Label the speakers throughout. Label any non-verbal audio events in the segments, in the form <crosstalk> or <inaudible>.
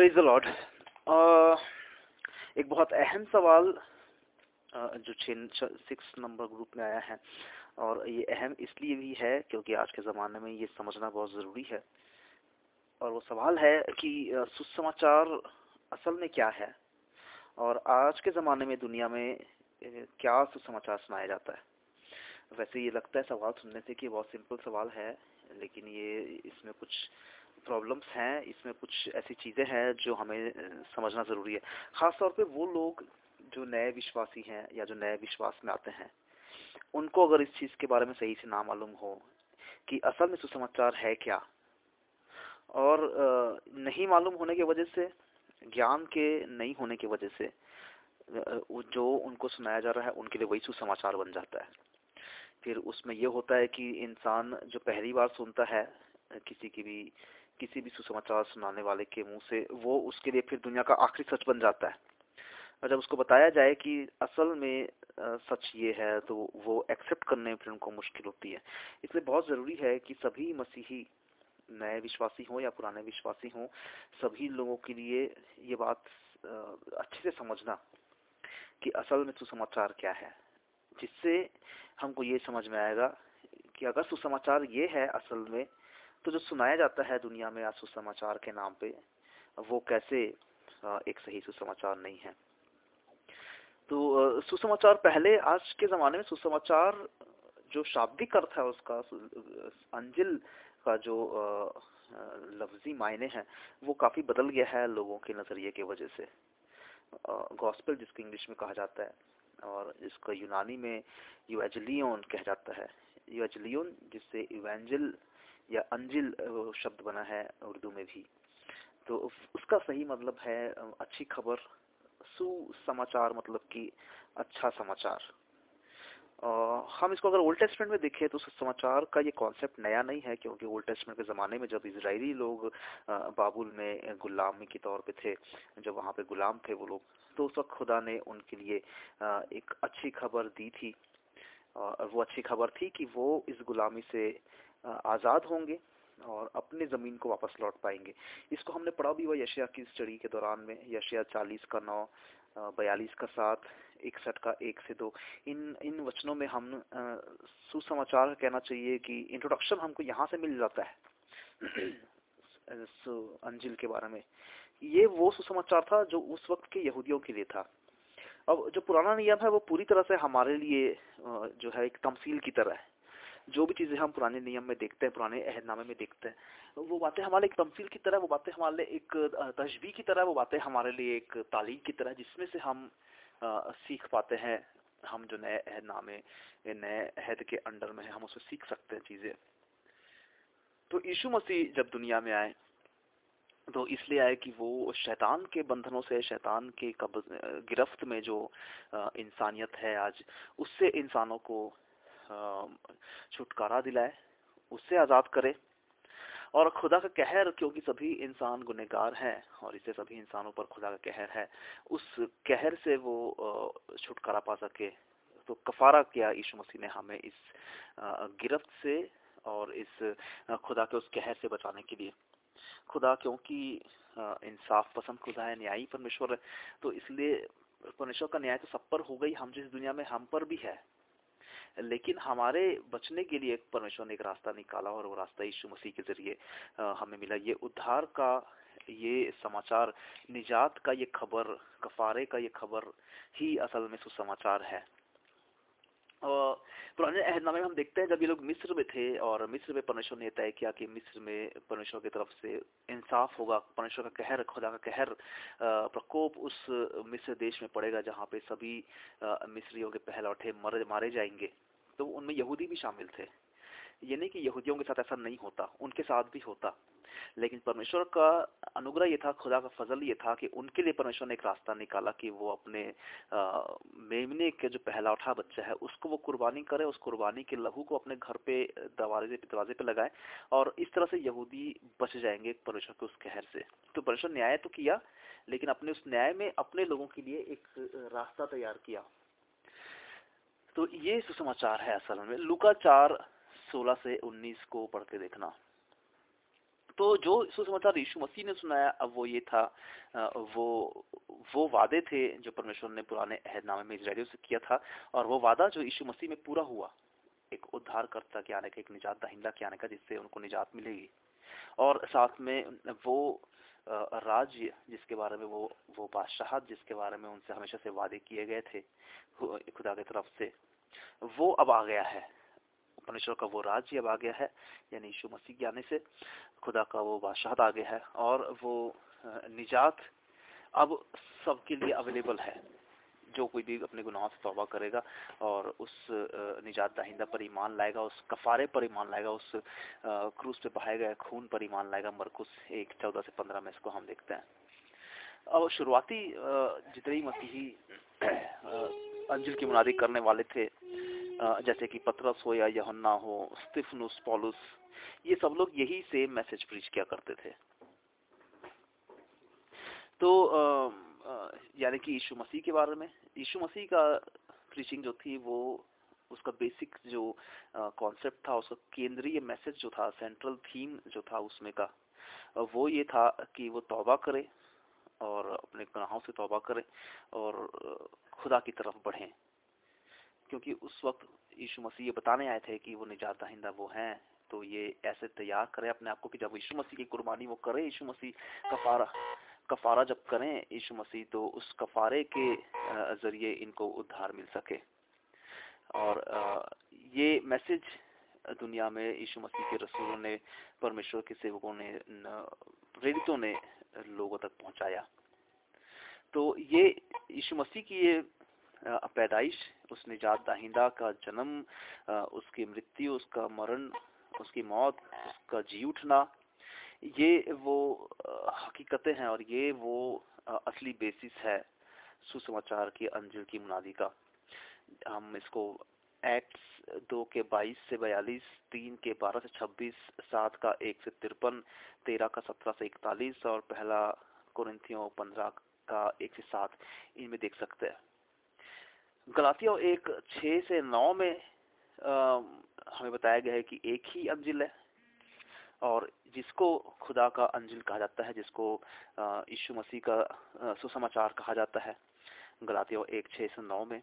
Speaker 1: Praise Lord एक बहुत अहम सवाल जो सिक्स नंबर ग्रुप में आया है, और ये अहम इसलिए भी है क्योंकि आज के ज़माने में ये समझना बहुत ज़रूरी है। और वो सवाल है कि सुसमाचार असल में क्या है? और आज के ज़माने में दुनिया में क्या सुसमाचार सुनाया जाता है? वैसे ये लगता है सवाल सुनने से कि बहुत सिंपल सवाल है, लेकिन ये इसमें कुछ प्रॉब्लम्स हैं, इसमें कुछ ऐसी चीज़ें हैं जो हमें समझना ज़रूरी है। ख़ास तौर पे वो लोग जो नए विश्वासी हैं या जो नए विश्वास में आते हैं, उनको अगर इस चीज़ के बारे में सही से ना मालूम हो कि असल में सुसमाचार है क्या, और नहीं मालूम होने की वजह से, ज्ञान के नहीं होने की वजह से जो उनको सुनाया जा रहा है, उनके लिए वही सुसमाचार बन जाता है। फिर उसमें यह होता है कि इंसान जो पहली बार सुनता है किसी की भी किसी भी सुसमाचार सुनाने वाले के मुँह से, वो उसके लिए फिर दुनिया का आखिरी सच बन जाता है। और जब उसको बताया जाए कि असल में सच ये है तो वो एक्सेप्ट करने में फिर उनको मुश्किल होती है। इसलिए बहुत ज़रूरी है कि सभी मसीही, नए विश्वासी हों या पुराने विश्वासी हों, सभी लोगों के लिए ये बात अच्छे से समझना कि असल में सुसमाचार क्या है। जिससे हमको ये समझ में आएगा कि अगर सुसमाचार ये है असल में तो जो सुनाया जाता है दुनिया में आज सुसमाचार के नाम पे, वो कैसे एक सही सुसमाचार नहीं है? तो सुसमाचार पहले आज के ज़माने में सुसमाचार, जो शाब्दिक अर्थ है उसका अंजिल का जो लफ्जी मायने हैं, वो काफ़ी बदल गया है लोगों के नज़रिए की वजह से। गॉस्पेल, जिसको इंग्लिश में कहा जाता है, और इसको यूनानी में यूएजलियन कहा जाता है। यूएजलियन, जिससे इवेंजल या अंजिल शब्द बना है उर्दू में भी। तो उसका सही मतलब है अच्छी खबर, सुसमाचार मतलब कि अच्छा समाचार। हम इसको अगर ओल्ड टेस्टमेंट में देखें तो समाचार का ये कॉन्सेप्ट नया नहीं है, क्योंकि ओल्ड टेस्टमेंट के ज़माने में जब इसराइली लोग बाबुल में गुलामी के तौर पे थे, जब वहाँ पे गुलाम थे वो लोग तो उस वक्त खुदा ने उनके लिए एक अच्छी खबर दी थी। और वो अच्छी खबर थी कि वो इस गुलामी से आज़ाद होंगे और अपने ज़मीन को वापस लौट पाएँगे। इसको हमने पढ़ा भी हुआ यशिया की स्टडी के दौरान में यशिया चालीस का नौ बयालीस का सात, इकसठ का एक से दो। इन इन वचनों में हम सुसमाचार कहना चाहिए कि इंट्रोडक्शन हमको यहाँ से मिल जाता है। <clears throat> अंजिल के बारे में। ये वो सुसमाचार था जो उस वक्त के यहूदियों के लिए था। अब जो पुराना नियम है वो पूरी तरह से हमारे लिए जो है एक तमसील की तरह है। जो भी चीज़ें हम पुराने नियम में देखते हैं पुराने अहदनामे में देखते हैं वो बातें हमारे एक तमसील की तरह वो बातें हमारे लिए एक तशबी की तरह वो बातें हमारे लिए एक तालीम की तरह जिसमें से हम आ, सीख पाते हैं। हम जो नए अहदनामे नए अहद के अंडर में है हम उसमें सीख सकते हैं चीज़ें। तो यीशु मसीह जब दुनिया में आए तो इसलिए आए कि वो शैतान के बंधनों से शैतान के गिरफ्त में जो इंसानियत है आज उससे इंसानों को छुटकारा दिलाए, उससे आज़ाद करे। और खुदा का कहर, क्योंकि सभी इंसान गुनेगार हैं, और इसे सभी इंसानों पर खुदा का कहर है, उस कहर से वो छुटकारा पा सके। तो कफारा किया यीशु मसीह ने हमें इस गिरफ्त से और इस खुदा के उस कहर से बचाने के लिए। खुदा क्योंकि इंसाफ पसंद खुदा है, न्यायी परमेश्वर है तो इसलिए परमेश्वर का न्याय तो सब पर हो गई, हम जिस दुनिया में हम पर भी है। लेकिन हमारे बचने के लिए परमेश्वर ने एक रास्ता निकाला और वो रास्ता यीशु मसीह के ज़रिए हमें मिला। ये उद्धार का, ये समाचार, निजात का ये खबर, कफारे का ये खबर ही असल में सुसमाचार है। पुराने अहदनामे में हम देखते हैं जब ये लोग मिस्र में थे और मिस्र में परमेश्वर ने तय किया कि मिस्र में परमेश्वर की तरफ़ से इंसाफ होगा, परमेश्वर का कहर, खुदा का कहर प्रकोप उस मिस्र देश में पड़ेगा जहाँ पे सभी मिस्रियों के पहलौठे मर, मारे जाएँगे। तो उनमें यहूदी भी शामिल थे। ये नहीं कि यहूदियों के साथ ऐसा नहीं होता, उनके साथ भी होता। लेकिन परमेश्वर का अनुग्रह ये था, खुदा का फजल ये था कि उनके लिए परमेश्वर ने एक रास्ता निकाला कि वो अपने मेमने के जो पहला उठा बच्चा है, उसको वो कुर्बानी करे, उस कुर्बानी के लहू को अपने घर पे, दरवाजे दरवाजे पे लगाए और इस तरह से यहूदी बच जाएँगे परमेश्वर के उस कहर से। तो परमेश्वर न्याय तो किया, लेकिन अपने उस न्याय में अपने लोगों के लिए एक रास्ता तैयार किया। तो ये सुसमाचार है असल में। लुका चार सोलह से उन्नीस को पढ़ के देखना। तो जो सुसमाचार यीशु मसीह ने सुनाया, अब वो ये था वो वो वादे थे जो परमेश्वर ने पुराने अहदनामे में इसराइलियों से किया था, और वो वादा जो यीशु मसीह में पूरा हुआ, एक उद्धारकर्ता के आने का, एक निजात दहिंदा के आने का, जिससे उनको निजात मिलेगी। और साथ में वो राज्य जिसके बारे में वो वो बादशाह जिसके बारे में उनसे हमेशा से वादे किए गए थे खुदा की तरफ़ से, वो अब आ गया है। परमेश्वर का वो राज्य अब आ गया है, यानी यीशु मसीह के आने से खुदा का वो बादशाह आ गया है और वो निजात अब सबके लिए अवेलेबल है। जो कोई भी अपने गुनाहों से तौबा करेगा और उस निजात दाहिंदा पर ईमान लाएगा, उस कफारे पर ईमान लाएगा, उस क्रूस पे बहाए गए खून पर ईमान लाएगा, मरकुस एक, चौदह से पंद्रह में इसको हम देखते हैं। अब शुरुआती जितने मसीही अंजिल की मुनादी करने वाले थे जैसे कि पतरस हो या यहन्ना हो स्टिफनुस पॉलुस, ये सब लोग यही सेम मैसेज प्रीच किया करते थे। तो यानी कि यीशु मसीह के बारे में, यीशु मसीह का प्रीचिंग जो थी वो, उसका बेसिक जो कॉन्सेप्ट था, उसका केंद्रीय मैसेज जो था सेंट्रल थीम जो था उसमें का वो ये था कि वो तौबा करे और अपने गुनाहों से तौबा करे और खुदा की तरफ़ बढ़ें। क्योंकि उस वक्त यीशु मसीह ये बताने आए थे कि वो निजात दहिंदा वो हैं तो ये ऐसे तैयार करें अपने आप को कि जब यीशु मसीह की कुर्बानी वो करे, यीशु मसीह कफारा कफारा जब करें, यीशु मसीह तो उस कफारे के ज़रिए इनको उद्धार मिल सके। और ये मैसेज दुनिया में यीशु मसीह के रसूलों ने, परमेश्वर के सेवकों ने, प्रेरितों ने लोगों तक पहुँचाया। तो ये यीशु मसीह की ये पैदाइश उस निजात दाहिंदा का जन्म उसकी मृत्यु, उसका मरण, उसकी मौत, उसका जी उठना, ये वो हकीकतें हैं और ये वो असली बेसिस है सुसमाचार की, अंजिल की, मुनादी का। हम इसको एक्ट्स दो के बाईस से बयालीस, तीन के बारह से छब्बीस, सात का एक से तिरपन, तेरह का सत्रह से इकतालीस और पहला कुरिंथियों पंद्रह का एक से सात, इनमें देख सकते हैं। गलातियों एक छ से नौ में आ, हमें बताया गया है कि एक ही अंजिल है और जिसको खुदा का अंजिल कहा जाता है जिसको यीशु मसीह का सुसमाचार कहा जाता है गलातियों एक छः से नौ में।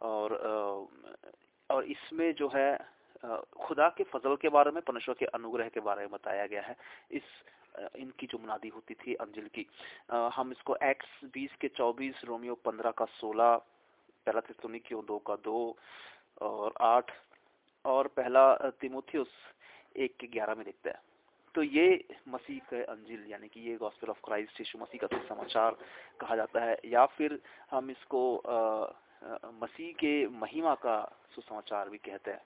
Speaker 1: और आ, और इसमें जो है खुदा के फजल के बारे में परमेश्वर के अनुग्रह के बारे में बताया गया है। इस इनकी जो मुनादी होती थी अंजिल की हम इसको एक्स बीस के चौबीस रोमियो पंद्रह का सोलह पहला तिस्तुनिकियों दो का दो और आठ, और पहला तिमोथियस एक के ग्यारह में देखता है। तो ये मसीह के अंजिल, यानी कि ये गॉस्पेल ऑफ़ क्राइस्ट यीशु मसीह का समाचार कहा जाता है। या फिर हम इसको मसीह के महिमा का सुसमाचार भी कहते हैं।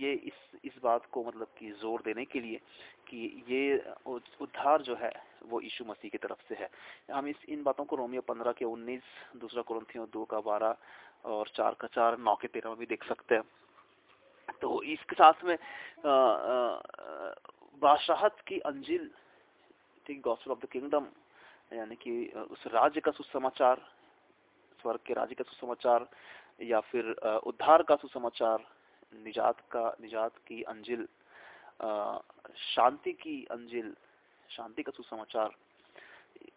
Speaker 1: ये इस इस बात को मतलब कि ज़ोर देने के लिए कि ये उद्धार जो है वो यीशु मसीह की तरफ़ से है। हम इस, इन बातों को रोमियो पंद्रह के उन्नीस, दूसरा क्रंथियों दो का बारह और चार का चार, नौ के तेरह में भी देख सकते हैं। तो इसके साथ में बादशाहत की अंजिल, ठीक ऑफ़ द किंगडम यानी कि उस राज्य का सुसमाचार, स्वर्ग के राज्य का सुसमाचार, या फिर उद्धार का सुसमाचार, निजात का, निजात की अंजिल शांति की अंजिल शांति का सुसमाचार।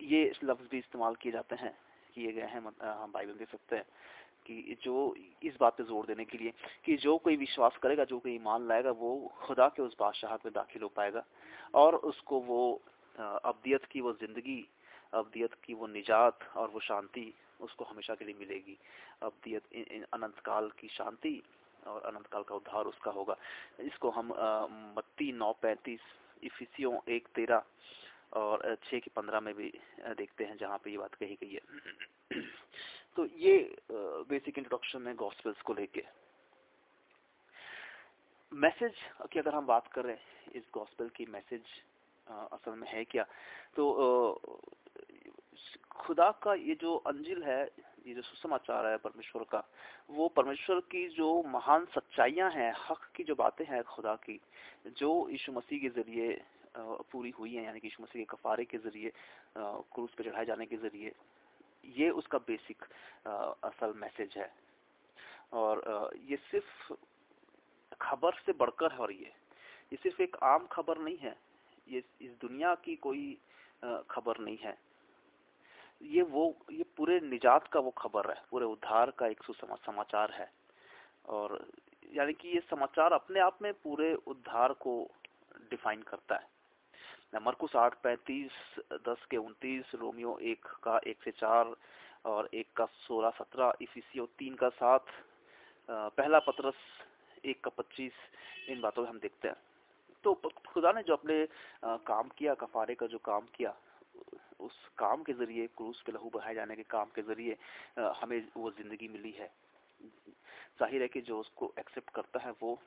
Speaker 1: ये लफ्ज भी इस्तेमाल किए जाते हैं, किए गए हैं हम बाइबल देख सकते हैं, कि जो इस बात पे ज़ोर देने के लिए कि जो कोई विश्वास करेगा, जो कोई ईमान लाएगा, वो खुदा के उस बादशाह में दाखिल हो पाएगा और उसको वो अबदियत की वो ज़िंदगी, अबदियत की वो निजात और वो शांति उसको हमेशा के लिए मिलेगी। अबदियत अनंत काल की शांति और अनंत काल का उद्धार उसका होगा। इसको हम मत्ती नौ पैंतीस इफिसियों एक तेरह और छः की पंद्रह में भी देखते हैं जहाँ पे ये बात कही गई है। <clears throat> तो ये बेसिक इंट्रोडक्शन है गॉस्पेल्स को लेके। मैसेज की अगर हम बात कर रहे हैं इस गॉस्पेल की मैसेज असल में है क्या? तो खुदा का ये जो अंजिल है ये जो सुसमाचार है परमेश्वर का, वो परमेश्वर की जो महान सच्चाइयाँ हैं, हक की जो बातें हैं खुदा की, जो यीशु मसीह के ज़रिए पूरी हुई है, यानी कि यीशु मसीह के कफारे के ज़रिए क्रूस पे चढ़ाए जाने के ज़रिए, ये उसका बेसिक असल मैसेज है। और ये सिर्फ़ खबर से बढ़कर है और ये ये सिर्फ़ एक आम खबर नहीं है, ये इस दुनिया की कोई खबर नहीं है। ये वो, ये पूरे निजात का वो खबर है, पूरे उद्धार का एक समाचार है। और यानी कि ये समाचार अपने आप में पूरे उद्धार को डिफाइन करता है। मरकुस आठ, पैंतीस, दस के उनतीस, रोमियो एक का एक से चार, और एक का सोलह, सत्रह, इफिसियो तीन का सात पहला पत्रस एक का पच्चीस, इन बातों में हम देखते हैं। तो खुदा ने जो अपने काम किया, कफारे का जो काम किया उस काम के ज़रिए, क्रूस पे लहू बहाए जाने के काम के ज़रिए हमें वो ज़िंदगी मिली है। ज़ाहिर है कि जो उसको एक्सेप्ट करता है वो,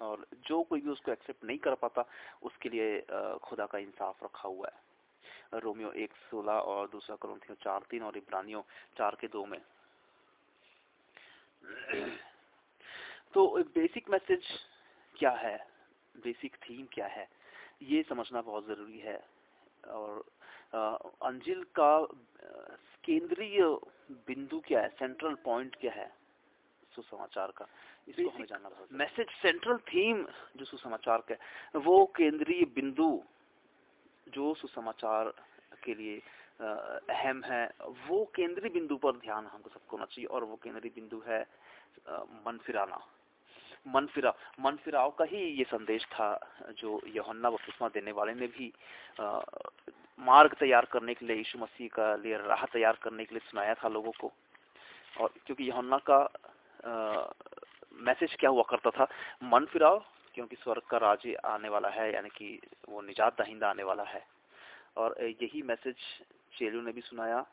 Speaker 1: और जो कोई भी उसको एक्सेप्ट नहीं कर पाता, उसके लिए खुदा का इंसाफ रखा हुआ है। रोमियो एक सोलह और दूसरा करोथियो चार तीन और इब्रानियों चार के दो में। तो बेसिक मैसेज क्या है? बेसिक थीम क्या है? ये समझना बहुत ज़रूरी है, और अंजिल का केंद्रीय बिंदु क्या है? सेंट्रल पॉइंट क्या है? सुसमाचार का। इसको हमें जानना मैसेज सेंट्रल थीम जो सुसमाचार का वो केंद्रीय बिंदु जो सुसमाचार के लिए अहम है वो केंद्रीय बिंदु पर ध्यान हमको सबको होना चाहिए और वो केंद्रीय बिंदु है मन फिराना। मन फिरा मन फिराव का ही ये संदेश था जो यहोन्ना बपतिस्मा देने वाले ने भी आ, मार्ग तैयार करने के लिए यीशु मसीह का लिए राह तैयार करने के लिए सुनाया था लोगों को। और क्योंकि यहोन्ना का मैसेज क्या हुआ करता था? मन फिराओ क्योंकि स्वर्ग का राज्य आने वाला है यानी कि वो निजात दहिंदा आने वाला है। और यही मैसेज चेलू ने भी सुनाया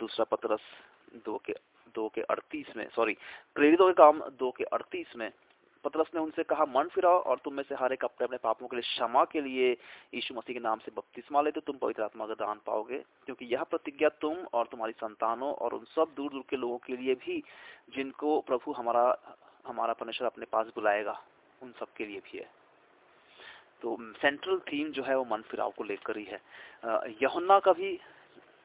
Speaker 1: दूसरा पत्रस दो के दो के अड़तीस में सॉरी प्रेरितों के काम दो के अड़तीस में पतरस ने उनसे कहा, मन फिराओ और तुम में से हर एक अपने अपने पापों के लिए क्षमा के लिए यीशु मसीह के नाम से बपतिस्मा ले तो तुम पवित्र आत्मा का दान पाओगे। क्योंकि यह प्रतिज्ञा तुम और तुम्हारी संतानों और उन सब दूर दूर के लोगों के लिए भी, जिनको प्रभु हमारा हमारा परमेश्वर अपने पास बुलाएगा, उन सब के लिए भी है। तो सेंट्रल थीम जो है वो मन फिराव को लेकर ही है। यहुन्ना का भी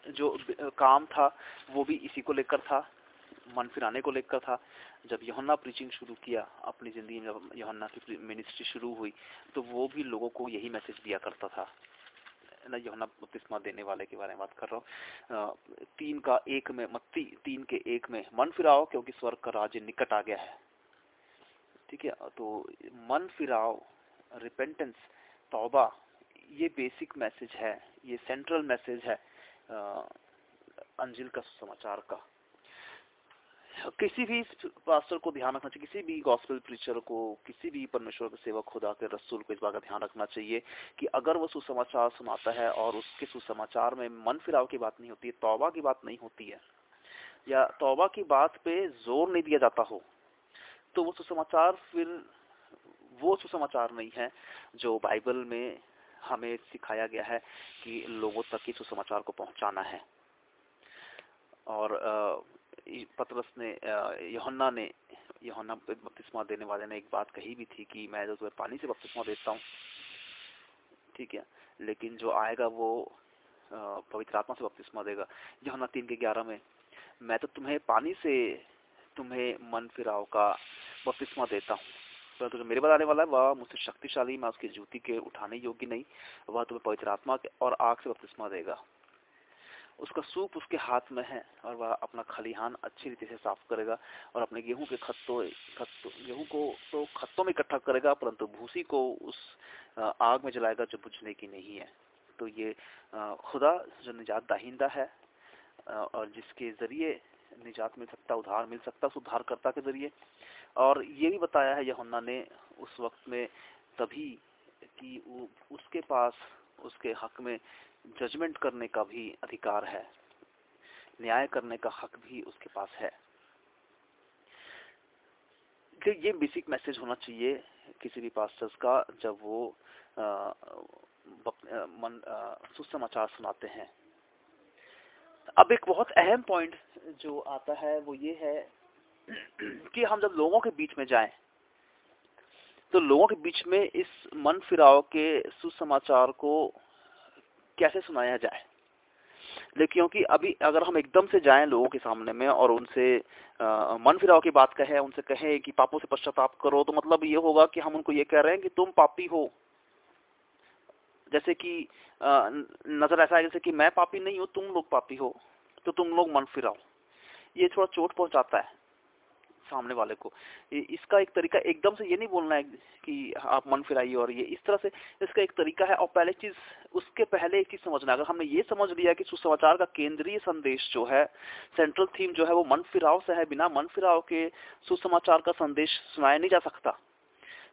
Speaker 1: जो काम था, वो भी इसी को लेकर था। मन फिराने को लेकर था। जब यहुन्ना प्रीचिंग शुरू किया, अपनी ज़िंदगी में जब की मिनिस्ट्री शुरू हुई तो वो भी लोगों को यही मैसेज दिया करता था। ना यहुन्ना बपतिस्मा देने वाले के बारे में बात कर रहा हूँ। तीन का एक में, मत्ती, तीन के एक में, मन फिराओ क्योंकि स्वर्ग का राज्य निकट आ गया है। ठीक है तो मन फिराओ रिपेंटेंस तौबा, ये बेसिक मैसेज है, ये सेंट्रल मैसेज है अंजिल का समाचार का। किसी भी पास्टर को ध्यान रखना चाहिए, किसी भी गॉस्पेल प्रीचर को, किसी भी परमेश्वर के सेवक, खुदा के रसूल को इस बात का ध्यान रखना चाहिए कि अगर वो सुसमाचार सुनाता है और उसके सुसमाचार में मन फिराव की बात नहीं होती है, तौबा की बात नहीं होती है, या तौबा की बात पे ज़ोर नहीं दिया जाता हो तो वो सुसमाचार फिर, वो सुसमाचार नहीं है जो बाइबल में हमें सिखाया गया है कि लोगों तक ही सुसमाचार को पहुंचाना है। और पतरस ने यहोन्ना ने, यहोन्ना बपतिस्मा देने वाले ने एक बात कही भी थी कि मैं तो तुम्हें पानी से बपतिस्मा देता हूँ। ठीक है? लेकिन जो आएगा वो पवित्र आत्मा से बपतिस्मा देगा। यहोन्ना तीन के ग्यारह में, मैं तो तुम्हें पानी से तुम्हें मन फिराव का बपतिस्मा देता हूँ। परंतु तो जो मेरे बाद आने वाला है, वह मुझसे शक्तिशाली, मैं उसकी जूती के उठाने योग्य नहीं, वह तुम्हें पवित्र आत्मा और आग से बपतिस्मा देगा। उसका सूप उसके हाथ में है और वह अपना खलिहान अच्छी रीति से साफ़ करेगा और अपने गेहूँ के खत्तों खत्तों, गेहूँ को तो खत्तों में इकट्ठा करेगा, परंतु भूसी को उस आग में जलाएगा जो बुझने की नहीं है। तो ये खुदा जो निजात दाहिंदा है और जिसके ज़रिए निजात मिल सकता, उधार मिल सकता उद्धारकर्ता के ज़रिए। और ये भी बताया है यहुन्ना ने उस वक्त में तभी कि उसके पास, उसके हक में जजमेंट करने का भी अधिकार है। न्याय करने का हक भी उसके पास है। कि ये बेसिक मैसेज होना चाहिए किसी भी पास्टर्स का जब वो सुसमाचार सुनाते हैं। अब एक बहुत अहम पॉइंट जो आता है वो ये है <clears throat> कि हम जब लोगों के बीच में जाएँ तो लोगों के बीच में इस मन फिराव के सुसमाचार को कैसे सुनाया जाए? लेकिन क्योंकि अभी अगर हम एकदम से जाएँ लोगों के सामने में और उनसे आ, मन फिराव की बात कहे उनसे कहें कि पापों से पश्चाताप करो तो मतलब ये होगा कि हम उनको ये कह रहे हैं कि तुम पापी हो। जैसे कि नज़र ऐसा है जैसे कि मैं पापी नहीं हूँ तुम लोग पापी हो तो तुम लोग मन फिराओ ये थोड़ा चोट पहुंचाता है। सामने वाले को। इसका एक तरीका, एकदम से ये नहीं बोलना है कि आप मन फिराइए और ये इस तरह से, इसका एक तरीका है और पहले चीज़, उसके पहले एक चीज़ समझना अगर हमने ये समझ लिया कि सुसमाचार का केंद्रीय संदेश जो है सेंट्रल थीम जो है, वो मन फिराव से है बिना मन फिराव के सुसमाचार का संदेश सुनाया नहीं जा सकता।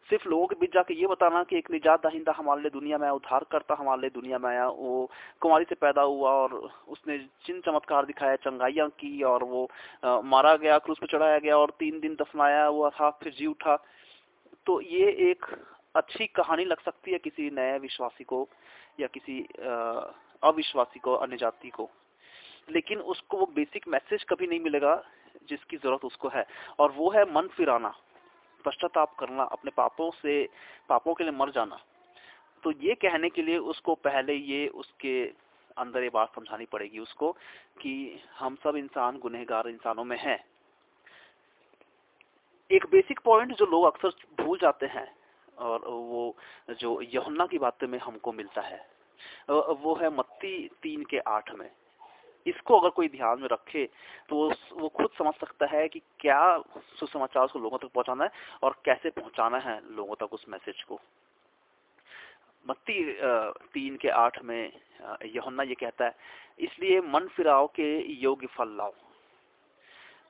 Speaker 1: सिर्फ़ लोगों के बीच जाके ये बताना कि एक निजात दहिंदा हमारे लिए दुनिया में आया उद्धार करता हमारे लिए दुनिया में आया वो कुमारी से पैदा हुआ और उसने चिन्ह चमत्कार दिखाया चंगाइयाँ की और वो आ, मारा गया क्रूस पे चढ़ाया गया और तीन दिन दफनाया हुआ था फिर जी उठा। तो ये एक अच्छी कहानी लग सकती है किसी नए विश्वासी को या किसी अविश्वासी को अन्य जाति को। लेकिन उसको वो बेसिक मैसेज कभी नहीं मिलेगा जिसकी ज़रूरत उसको है। और वो है मन फिराना। पश्चाताप करना, अपने पापों से, पापों के लिए मर जाना। तो ये कहने के लिए उसको पहले ये उसके अंदर ये बात समझानी पड़ेगी उसको कि हम सब इंसान, गुनहगार इंसानों में हैं। एक बेसिक पॉइंट जो लोग अक्सर भूल जाते हैं और वो जो यहुन्ना की बातें में हमको मिलता है वो है मत्ती तीन के आठ में। इसको अगर कोई ध्यान में रखे तो वो खुद समझ सकता है कि क्या सुसमाचार उसको लोगों तक पहुंचाना है और कैसे पहुंचाना है लोगों तक उस मैसेज को। मत्ती तीन के आठ में यहुन्ना ये कहता है, इसलिए मन फिराव के योग्य फल लाओ।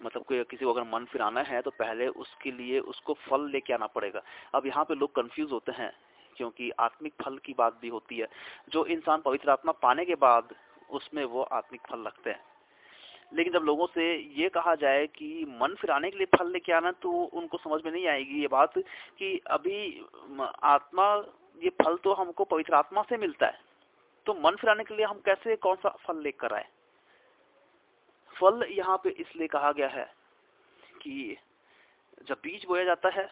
Speaker 1: मतलब कोई किसी को अगर मन फिराना है तो पहले उसके लिए उसको फल लेके आना पड़ेगा। अब यहाँ पे लोग कंफ्यूज होते हैं, क्योंकि आत्मिक फल की बात भी होती है। जो इंसान पवित्र आत्मा पाने के बाद उसमें वो आत्मिक फल लगते हैं। लेकिन जब लोगों से ये कहा जाए कि मन फिराने के लिए फल लेके आना तो उनको समझ में नहीं आएगी ये बात कि अभी आत्मा, ये फल तो हमको पवित्र आत्मा से मिलता है। तो मन फिराने के लिए हम कैसे कौन सा फल लेकर आए? फल यहाँ पे इसलिए कहा गया है कि जब बीज बोया जाता है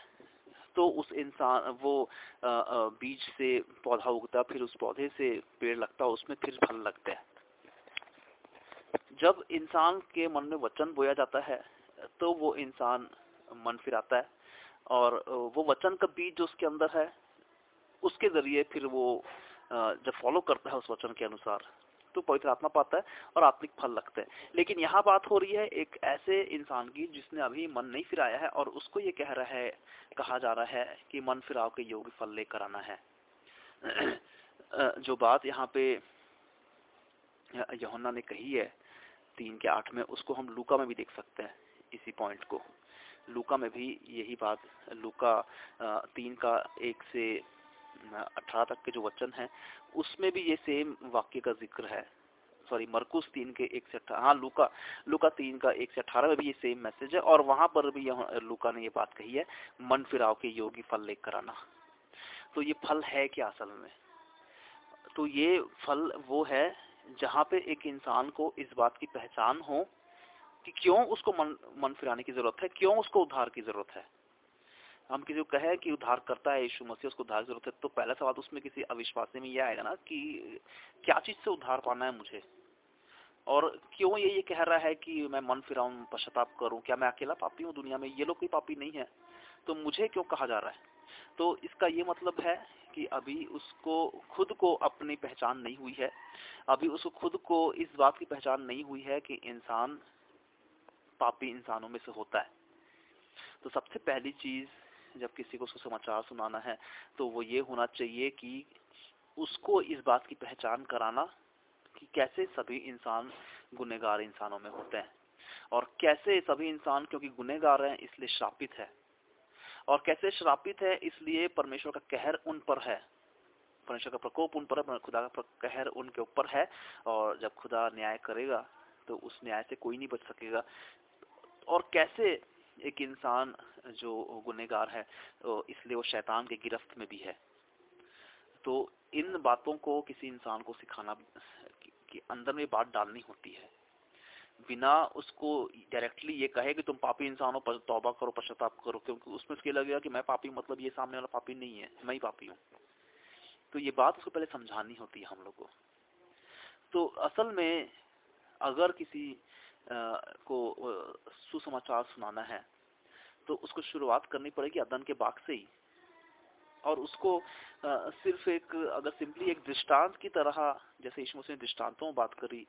Speaker 1: तो उस इंसान, वो बीज से पौधा उगता, फिर उस पौधे से पेड़ लगता, उसमें फिर फल लगते हैं। जब इंसान के मन में वचन बोया जाता है तो वो इंसान मन फिराता है। और वो वचन का बीज जो उसके अंदर है, उसके ज़रिए फिर वो जब फॉलो करता है उस वचन के अनुसार तो पवित्र आत्मा पाता है और आत्मिक फल लगते हैं। लेकिन यहाँ बात हो रही है एक ऐसे इंसान की जिसने अभी मन नहीं फिराया है और उसको ये कह रहा है, कहा जा रहा है कि मन फिराव के योग्य फल लेकर आना है। <clears throat> जो बात यहाँ पे यहुन्ना ने कही है तीन के आठ में, उसको हम लूका में भी देख सकते हैं, इसी पॉइंट को। लूका में भी यही बात, लूका तीन का एक से अठारह तक के जो वचन है, उसमें भी ये सेम वाक्य का ज़िक्र है। सॉरी मरकुस तीन के एक से अठारह हाँ लुका लुका तीन का एक से अठारह में भी ये सेम मैसेज है, और वहाँ पर भी लुका ने ये बात कही है मन फिराव के योगी फल लेकर आना। तो ये फल है क्या असल में? तो ये फल वो है जहाँ पे एक इंसान को इस बात की पहचान हो कि क्यों उसको मन मन फिराने की ज़रूरत है, क्यों उसको उद्धार की ज़रूरत है। हम किसी को कहे कि उद्धार करता है यीशु मसीह, उसको उद्धार की ज़रूरत है तो पहला सवाल उसमें किसी अविश्वासी में यह आएगा ना कि क्या चीज़ से उद्धार पाना है मुझे? और क्यों ये ये कह रहा है कि मैं मन फिराऊं, पश्चाताप करूँ, क्या मैं अकेला पापी हूँ दुनिया में? ये लोग कोई पापी नहीं है। तो मुझे क्यों कहा जा रहा है? तो इसका ये मतलब है कि अभी उसको, खुद को अपनी पहचान नहीं हुई है। अभी उसको खुद को, इस बात की पहचान नहीं हुई है कि इंसान पापी इंसानों में से होता है। तो सबसे पहली चीज़, जब किसी को सुसमाचार सुनाना है तो वो ये होना चाहिए कि उसको इस बात की पहचान कराना कि कैसे सभी इंसान गुनेगार इंसानों में होते हैं। और कैसे सभी इंसान, क्योंकि गुनेगार हैं, इसलिए श्रापित है। और कैसे श्रापित है, इसलिए परमेश्वर का कहर उन पर है। परमेश्वर का प्रकोप उन पर है खुदा का कहर उनके ऊपर है, और जब खुदा न्याय करेगा तो उस न्याय से कोई नहीं बच सकेगा। और कैसे एक इंसान जो गुनेगार है तो इसलिए वो शैतान के गिरफ्त में भी है। तो इन बातों को किसी इंसान को सिखाना कि अंदर में बात डालनी होती है। बिना उसको डायरेक्टली ये कहे कि तुम पापी इंसान हो तौबा करो पश्चाताप करो क्योंकि उसमें उसके लगेगा कि मैं पापी मतलब ये सामने वाला पापी नहीं है मैं ही पापी हूँ। तो ये बात उसको पहले समझानी होती है हम लोग को। तो असल में अगर किसी आ, को सुसमाचार सुनाना है तो उसको शुरुआत करनी पड़ेगी अदन के बाग से ही। और उसको सिर्फ़ एक, अगर सिंपली एक दृष्टांत की तरह, जैसे ईश्वर ने दृष्टांतों में बात करी,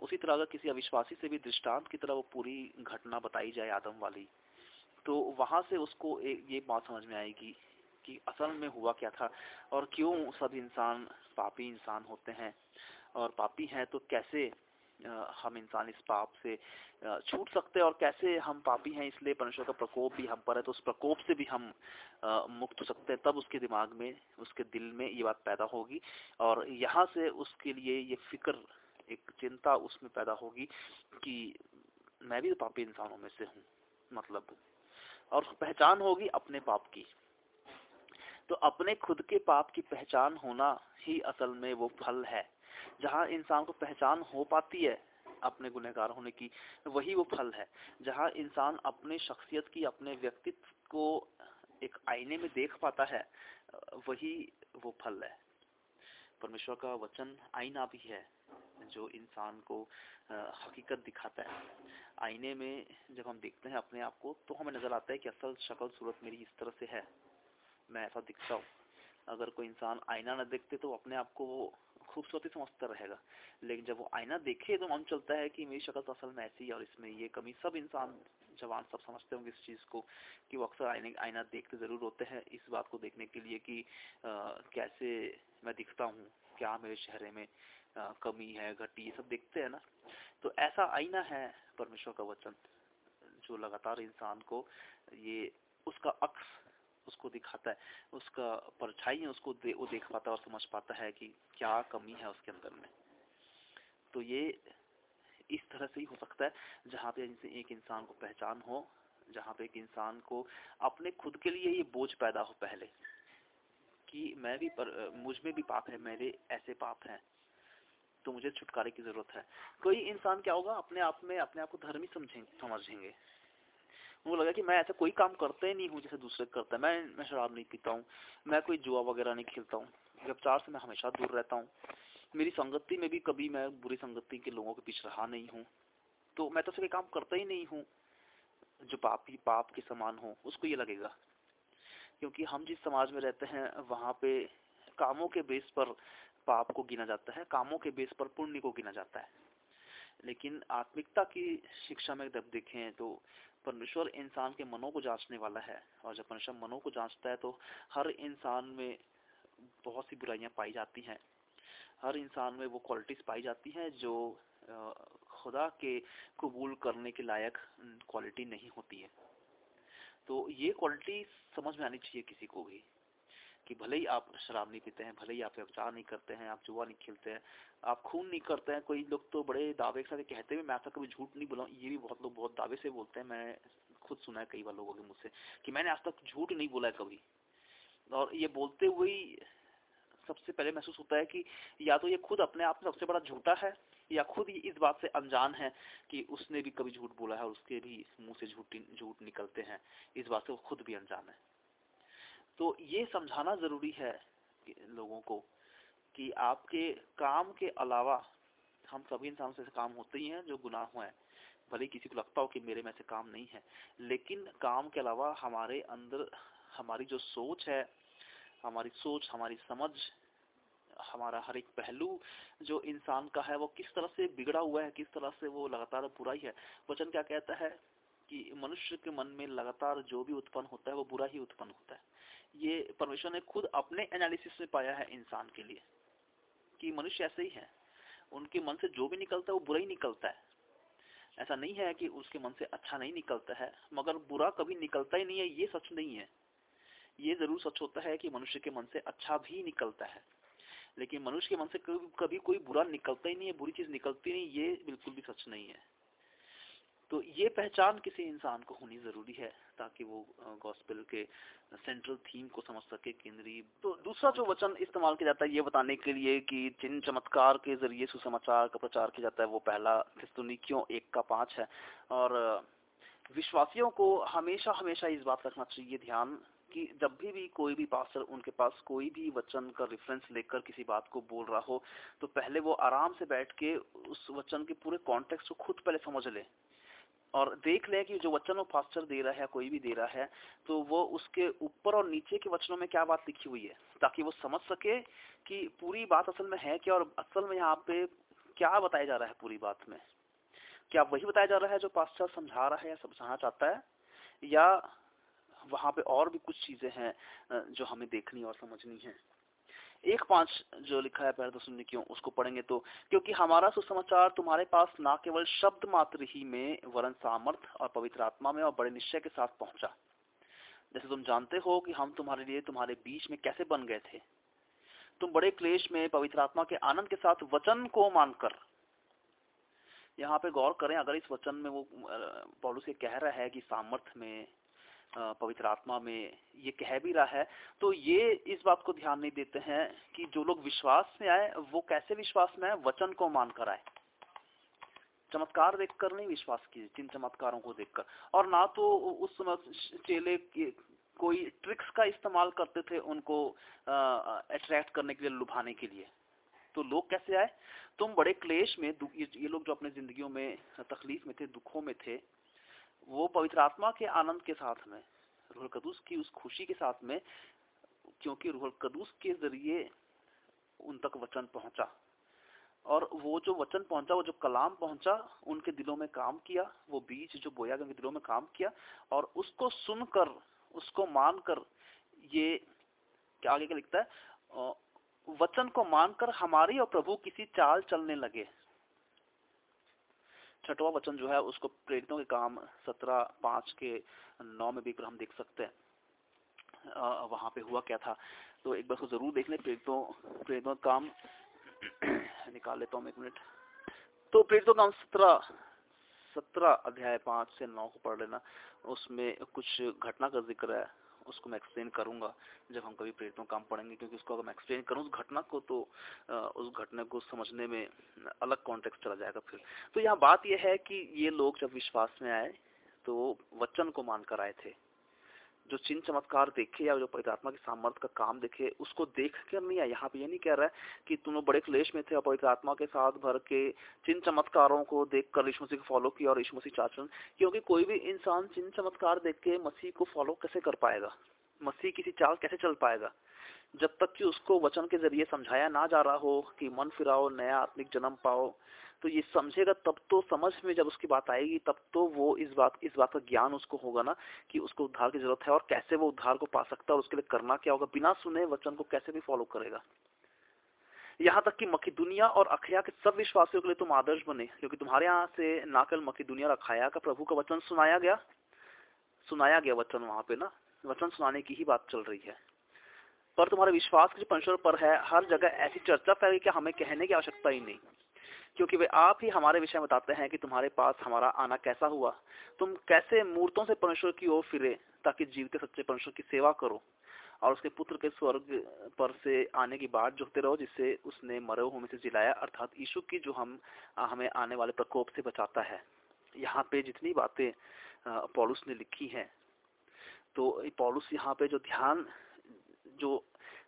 Speaker 1: उसी तरह अगर किसी अविश्वासी से भी दृष्टांत की तरह वो पूरी घटना बताई जाए आदम वाली तो वहाँ से उसको एक ये बात समझ में आएगी कि असल में हुआ क्या था और क्यों सब इंसान, पापी इंसान होते हैं और पापी हैं तो कैसे हम इंसान इस पाप से छूट सकते हैं और कैसे हम पापी हैं इसलिए परमेश्वर का प्रकोप भी हम पर है तो उस प्रकोप से भी हम मुक्त हो सकते हैं। तब उसके दिमाग में, उसके दिल में ये बात पैदा होगी और यहाँ से उसके लिए ये फ़िक्र, एक चिंता उसमें पैदा होगी कि मैं भी तो पापी इंसानों में से हूँ मतलब। और पहचान होगी अपने पाप की। तो अपने खुद के पाप की पहचान होना ही असल में वो फल है। जहाँ इंसान को पहचान हो पाती है अपने गुनहगार होने की, वही वो फल है। जहाँ इंसान अपने शख्सियत की, अपने व्यक्तित्व को एक आईने में देख पाता है, वही वो फल है। परमेश्वर का वचन आईना भी है, जो इंसान को हकीकत दिखाता है। आईने में जब हम देखते हैं अपने आप को तो हमें नज़र आता है कि असल शक्ल सूरत मेरी इस तरह से है। मैं ऐसा दिखता हूँ। अगर कोई इंसान आईना न देखते तो अपने आप को वो खूबसूरती समझता रहेगा। लेकिन जब वो आईना देखे तो मन चलता है कि मेरी शक्ल तो असल में ऐसी है और इसमें ये कमी सब इंसान जवान सब समझते होंगे इस चीज़ को कि वो अक्सर आईने आईना देखते ज़रूर होते हैं इस बात को देखने के लिए कि आ, कैसे मैं दिखता हूँ क्या मेरे चेहरे में आ, कमी है घटी ये सब देखते हैं ना। तो ऐसा आईना है परमेश्वर का वचन जो लगातार इंसान को ये उसका अक्स उसको दिखाता है उसका परछाई है उसको दे, वो देख पाता है और समझ पाता है कि क्या कमी है उसके अंदर में। तो ये इस तरह से ही हो सकता है जहाँ पे एक इंसान को पहचान हो जहाँ पे एक इंसान को अपने खुद के लिए ये बोझ पैदा हो पहले कि मैं भी पर मुझमें भी पाप है मेरे ऐसे पाप हैं तो मुझे छुटकारे की ज़रूरत है। कोई इंसान क्या होगा अपने आप में अपने आप को धर्मी समझेंगे समझेंगे। वो लगा कि मैं ऐसा कोई काम करता ही नहीं हूँ जैसे दूसरे करता है। मैं मैं शराब नहीं पीता हूँ, मैं कोई जुआ वगैरह नहीं खेलता हूँ। व्यवचार से मैं हमेशा दूर रहता हूँ। मेरी संगति में भी कभी मैं बुरी संगति के लोगों के पीछे रहा नहीं हूँ। तो मैं तो कोई काम करता ही नहीं हूँ। जो पाप ही पाप के समान हो, उसको ये लगेगा। क्योंकि हम जिस समाज में रहते हैं, वहाँ पे कामों के बेस पर पाप को गिना जाता है, कामों के बेस पर पुण्य को गिना जाता है। लेकिन आत्मिकता की शिक्षा में जब देखें तो परमेश्वर इंसान के मनों को जांचने वाला है। और जब परमेश्वर मनों को जांचता है तो हर इंसान में बहुत सी बुराइयाँ पाई जाती हैं। हर इंसान में वो क्वालिटीज पाई जाती हैं जो खुदा के कबूल करने के लायक क्वालिटी नहीं होती है। तो ये क्वालिटी समझ में आनी चाहिए किसी को भी। कि भले ही आप शराब नहीं पीते हैं, भले ही आप व्यवचार नहीं करते हैं, आप जुआ नहीं खेलते हैं, आप खून नहीं करते हैं, कोई लोग तो बड़े दावे के साथ कहते हैं, मैं ऐसा कभी झूठ नहीं बोला, ये भी बहुत लोग बहुत दावे से बोलते हैं मैं खुद सुना है कई बार लोगों के मुझसे कि मैंने आज तक झूठ नहीं बोला है कभी। और ये बोलते हुए सबसे पहले महसूस होता है कि या तो ये खुद अपने आप में सबसे बड़ा झूठा है, या खुद ही इस बात से अनजान है कि उसने भी कभी झूठ बोला है और उसके भी मुँह से झूठ झूठ निकलते हैं, इस बात से वो खुद भी अनजान है। तो ये समझाना ज़रूरी है लोगों को कि आपके काम के अलावा हम सभी इंसान से काम होते ही हैं जो गुनाह हैं। भले किसी को लगता हो कि मेरे में से काम नहीं है, लेकिन काम के अलावा हमारे अंदर हमारी जो सोच है, हमारी सोच, हमारी समझ, हमारा हर एक पहलू जो इंसान का है, वो किस तरह से बिगड़ा हुआ है, किस तरह से वो लगातार बुराई है। वचन क्या कहता है कि मनुष्य के मन में लगातार जो भी उत्पन्न होता है, वो बुरा ही उत्पन्न होता है। ये परमेश्वर ने खुद अपने एनालिसिस में पाया है इंसान के लिए, कि मनुष्य ऐसे ही है। उनके मन से जो भी निकलता है, वो बुरा ही निकलता है। ऐसा नहीं है कि उसके मन से अच्छा नहीं निकलता है, मगर बुरा कभी निकलता ही नहीं है, ये सच नहीं है। ये ज़रूर सच होता है कि मनुष्य के मन से अच्छा भी निकलता है, लेकिन मनुष्य के मन से कभी कोई बुरा निकलता ही नहीं है, बुरी चीज़ निकलती नहीं, ये बिल्कुल भी सच नहीं है। तो ये पहचान किसी इंसान को होनी ज़रूरी है ताकि वो गॉस्पेल के सेंट्रल थीम को समझ सके, केंद्रीय। तो दूसरा जो वचन इस्तेमाल किया जाता है ये बताने के लिए कि जिन चमत्कार के ज़रिए सुसमाचार का प्रचार किया जाता है, वो पहला क्यों एक का पाँच है। और विश्वासियों को हमेशा हमेशा इस बात रखना चाहिए ध्यान कि जब भी भी कोई भी पास्टर उनके पास कोई भी वचन का रेफरेंस लेकर किसी बात को बोल रहा हो तो पहले वो आराम से बैठ के उस वचन के पूरे कॉन्टेक्स्ट को खुद पहले समझ ले। और देख लें कि जो वचन वो पास्टर दे रहा है, कोई भी दे रहा है तो वो उसके ऊपर और नीचे के वचनों में क्या बात लिखी हुई है? ताकि वो समझ सके कि पूरी बात असल में है क्या और असल में यहाँ पे क्या बताया जा रहा है पूरी बात में? क्या वही बताया जा रहा है जो पास्टर समझा रहा है या समझाना चाहता है? या वहाँ पे और भी कुछ चीज़ें हैं जो हमें देखनी और समझनी है? एक पाँच जो लिखा है पहले तो सुनने क्यों उसको पढ़ेंगे तो क्योंकि हमारा सुसमाचार तुम्हारे पास ना केवल शब्द मात्र ही में वरन सामर्थ और पवित्र आत्मा में और बड़े निश्चय के साथ पहुँचा। जैसे तुम जानते हो कि हम तुम्हारे लिए तुम्हारे बीच में कैसे बन गए थे। तुम बड़े क्लेश में पवित्र आत्मा के आनंद के साथ वचन को मानकर, यहाँ पे गौर करें, अगर इस वचन में वो पौलुस से कह रहा है कि सामर्थ्य में पवित्र आत्मा में ये कह भी रहा है। तो ये इस बात को ध्यान नहीं देते हैं कि जो लोग विश्वास में आए, वो कैसे विश्वास में आए? वचन को मानकर आए। चमत्कार देखकर नहीं विश्वास कीजिए, जिन चमत्कारों को देखकर। और ना तो उस समय चेले कोई ट्रिक्स का इस्तेमाल करते थे उनको अट्रैक्ट करने के लिए, लुभाने के लिए। तो लोग कैसे आए? तुम बड़े क्लेश में ये लोग जो अपने जिंदगियों में, तकलीफ़ में थे, दुखों में थे वो पवित्र आत्मा के आनंद के साथ में रूहल कदूस की उस खुशी के साथ में, क्योंकि रूहल कदूस के ज़रिए उन तक वचन पहुँचा। और वो जो वचन पहुँचा, वो जो कलाम पहुँचा, उनके दिलों में काम किया, वो बीज जो बोया गया दिलों में काम किया, और उसको सुनकर, उसको मानकर, ये क्या आगे क्या लिखता है? वचन को मानकर हमारी और प्रभु किसी चाल चलने लगे। छठवा वचन जो है, उसको प्रेरितों के काम सत्रह पाँच के नौ में भी हम देख सकते हैं वहाँ पे हुआ क्या था? तो एक बार को ज़रूर देख लें, प्रेरितों प्रेरितों का काम <clears throat> निकाल लेता हूँ एक मिनट। तो प्रेरितों काम सत्रह सत्रह अध्याय पाँच से नौ को पढ़ लेना। उसमें कुछ घटना का ज़िक्र है। उसको मैं एक्सप्लेन करूँगा, जब हम कभी प्रेरितों काम पढ़ेंगे, क्योंकि उसको अगर मैं एक्सप्लेन करूँ उस घटना को तो उस घटना को समझने में अलग कॉन्टेक्स्ट चला जाएगा फिर। तो यहाँ बात यह है कि ये लोग जब विश्वास में आए तो वचन को मानकर आए थे। जो चिन्ह चमत्कार देखे या जो पवित्र आत्मा के सामर्थ्य का काम देखे, उसको देख कर नहीं है यहाँ पे ये नहीं कह रहा है कि तुम बड़े क्लेश में थे और पवित्र आत्मा के साथ भर के चिन्ह चमत्कारों को देख कर यीशु मसीह को फॉलो किया और यीशु मसीह चाचन, क्योंकि कोई भी इंसान चिन्ह चमत्कार देख के मसीह को फॉलो कैसे कर पाएगा? मसीह किसी चाल कैसे चल पाएगा? जब तक कि उसको वचन के ज़रिए समझाया ना जा रहा हो कि मन फिराओ, नया आत्मिक जन्म पाओ तो ये समझेगा, तब तो समझ में जब उसकी बात आएगी, तब तो वो इस बात इस बात का ज्ञान उसको होगा ना कि उसको उद्धार की ज़रूरत है और कैसे वो उद्धार को पा सकता है और उसके लिए करना क्या होगा। बिना सुने वचन को कैसे भी फॉलो करेगा। यहाँ तक कि मक्की दुनिया और अखया के सब विश्वासियों के लिए तुम आदर्श बने, क्योंकि तुम्हारे यहाँ से नाकल केवल मक्की दुनिया और अखाया का प्रभु का वचन सुनाया गया। सुनाया गया वचन वहाँ पे ना। वचन सुनाने की ही बात चल रही है। पर तुम्हारे विश्वास के परमेश्वर पर है, हर जगह ऐसी चर्चा फैली कि हमें कहने की आवश्यकता ही नहीं। क्योंकि वे आप ही हमारे विषय बताते हैं कि तुम्हारे पास हमारा आना कैसा हुआ। तुम कैसे मूर्तों से परमेश्वर की ओर फिरे ताकि जीवते सच्चे परमेश्वर की सेवा करो और उसके पुत्र के स्वर्ग पर से आने की बात जोते रहो जिससे उसने मरे हुए से जिलाया, अर्थात यीशु की जो हम, हमें आने वाले प्रकोप से बचाता है। यहाँ पे जितनी बातें पॉलुस ने लिखी हैं तो पॉलुस यहाँ पे जो ध्यान, जो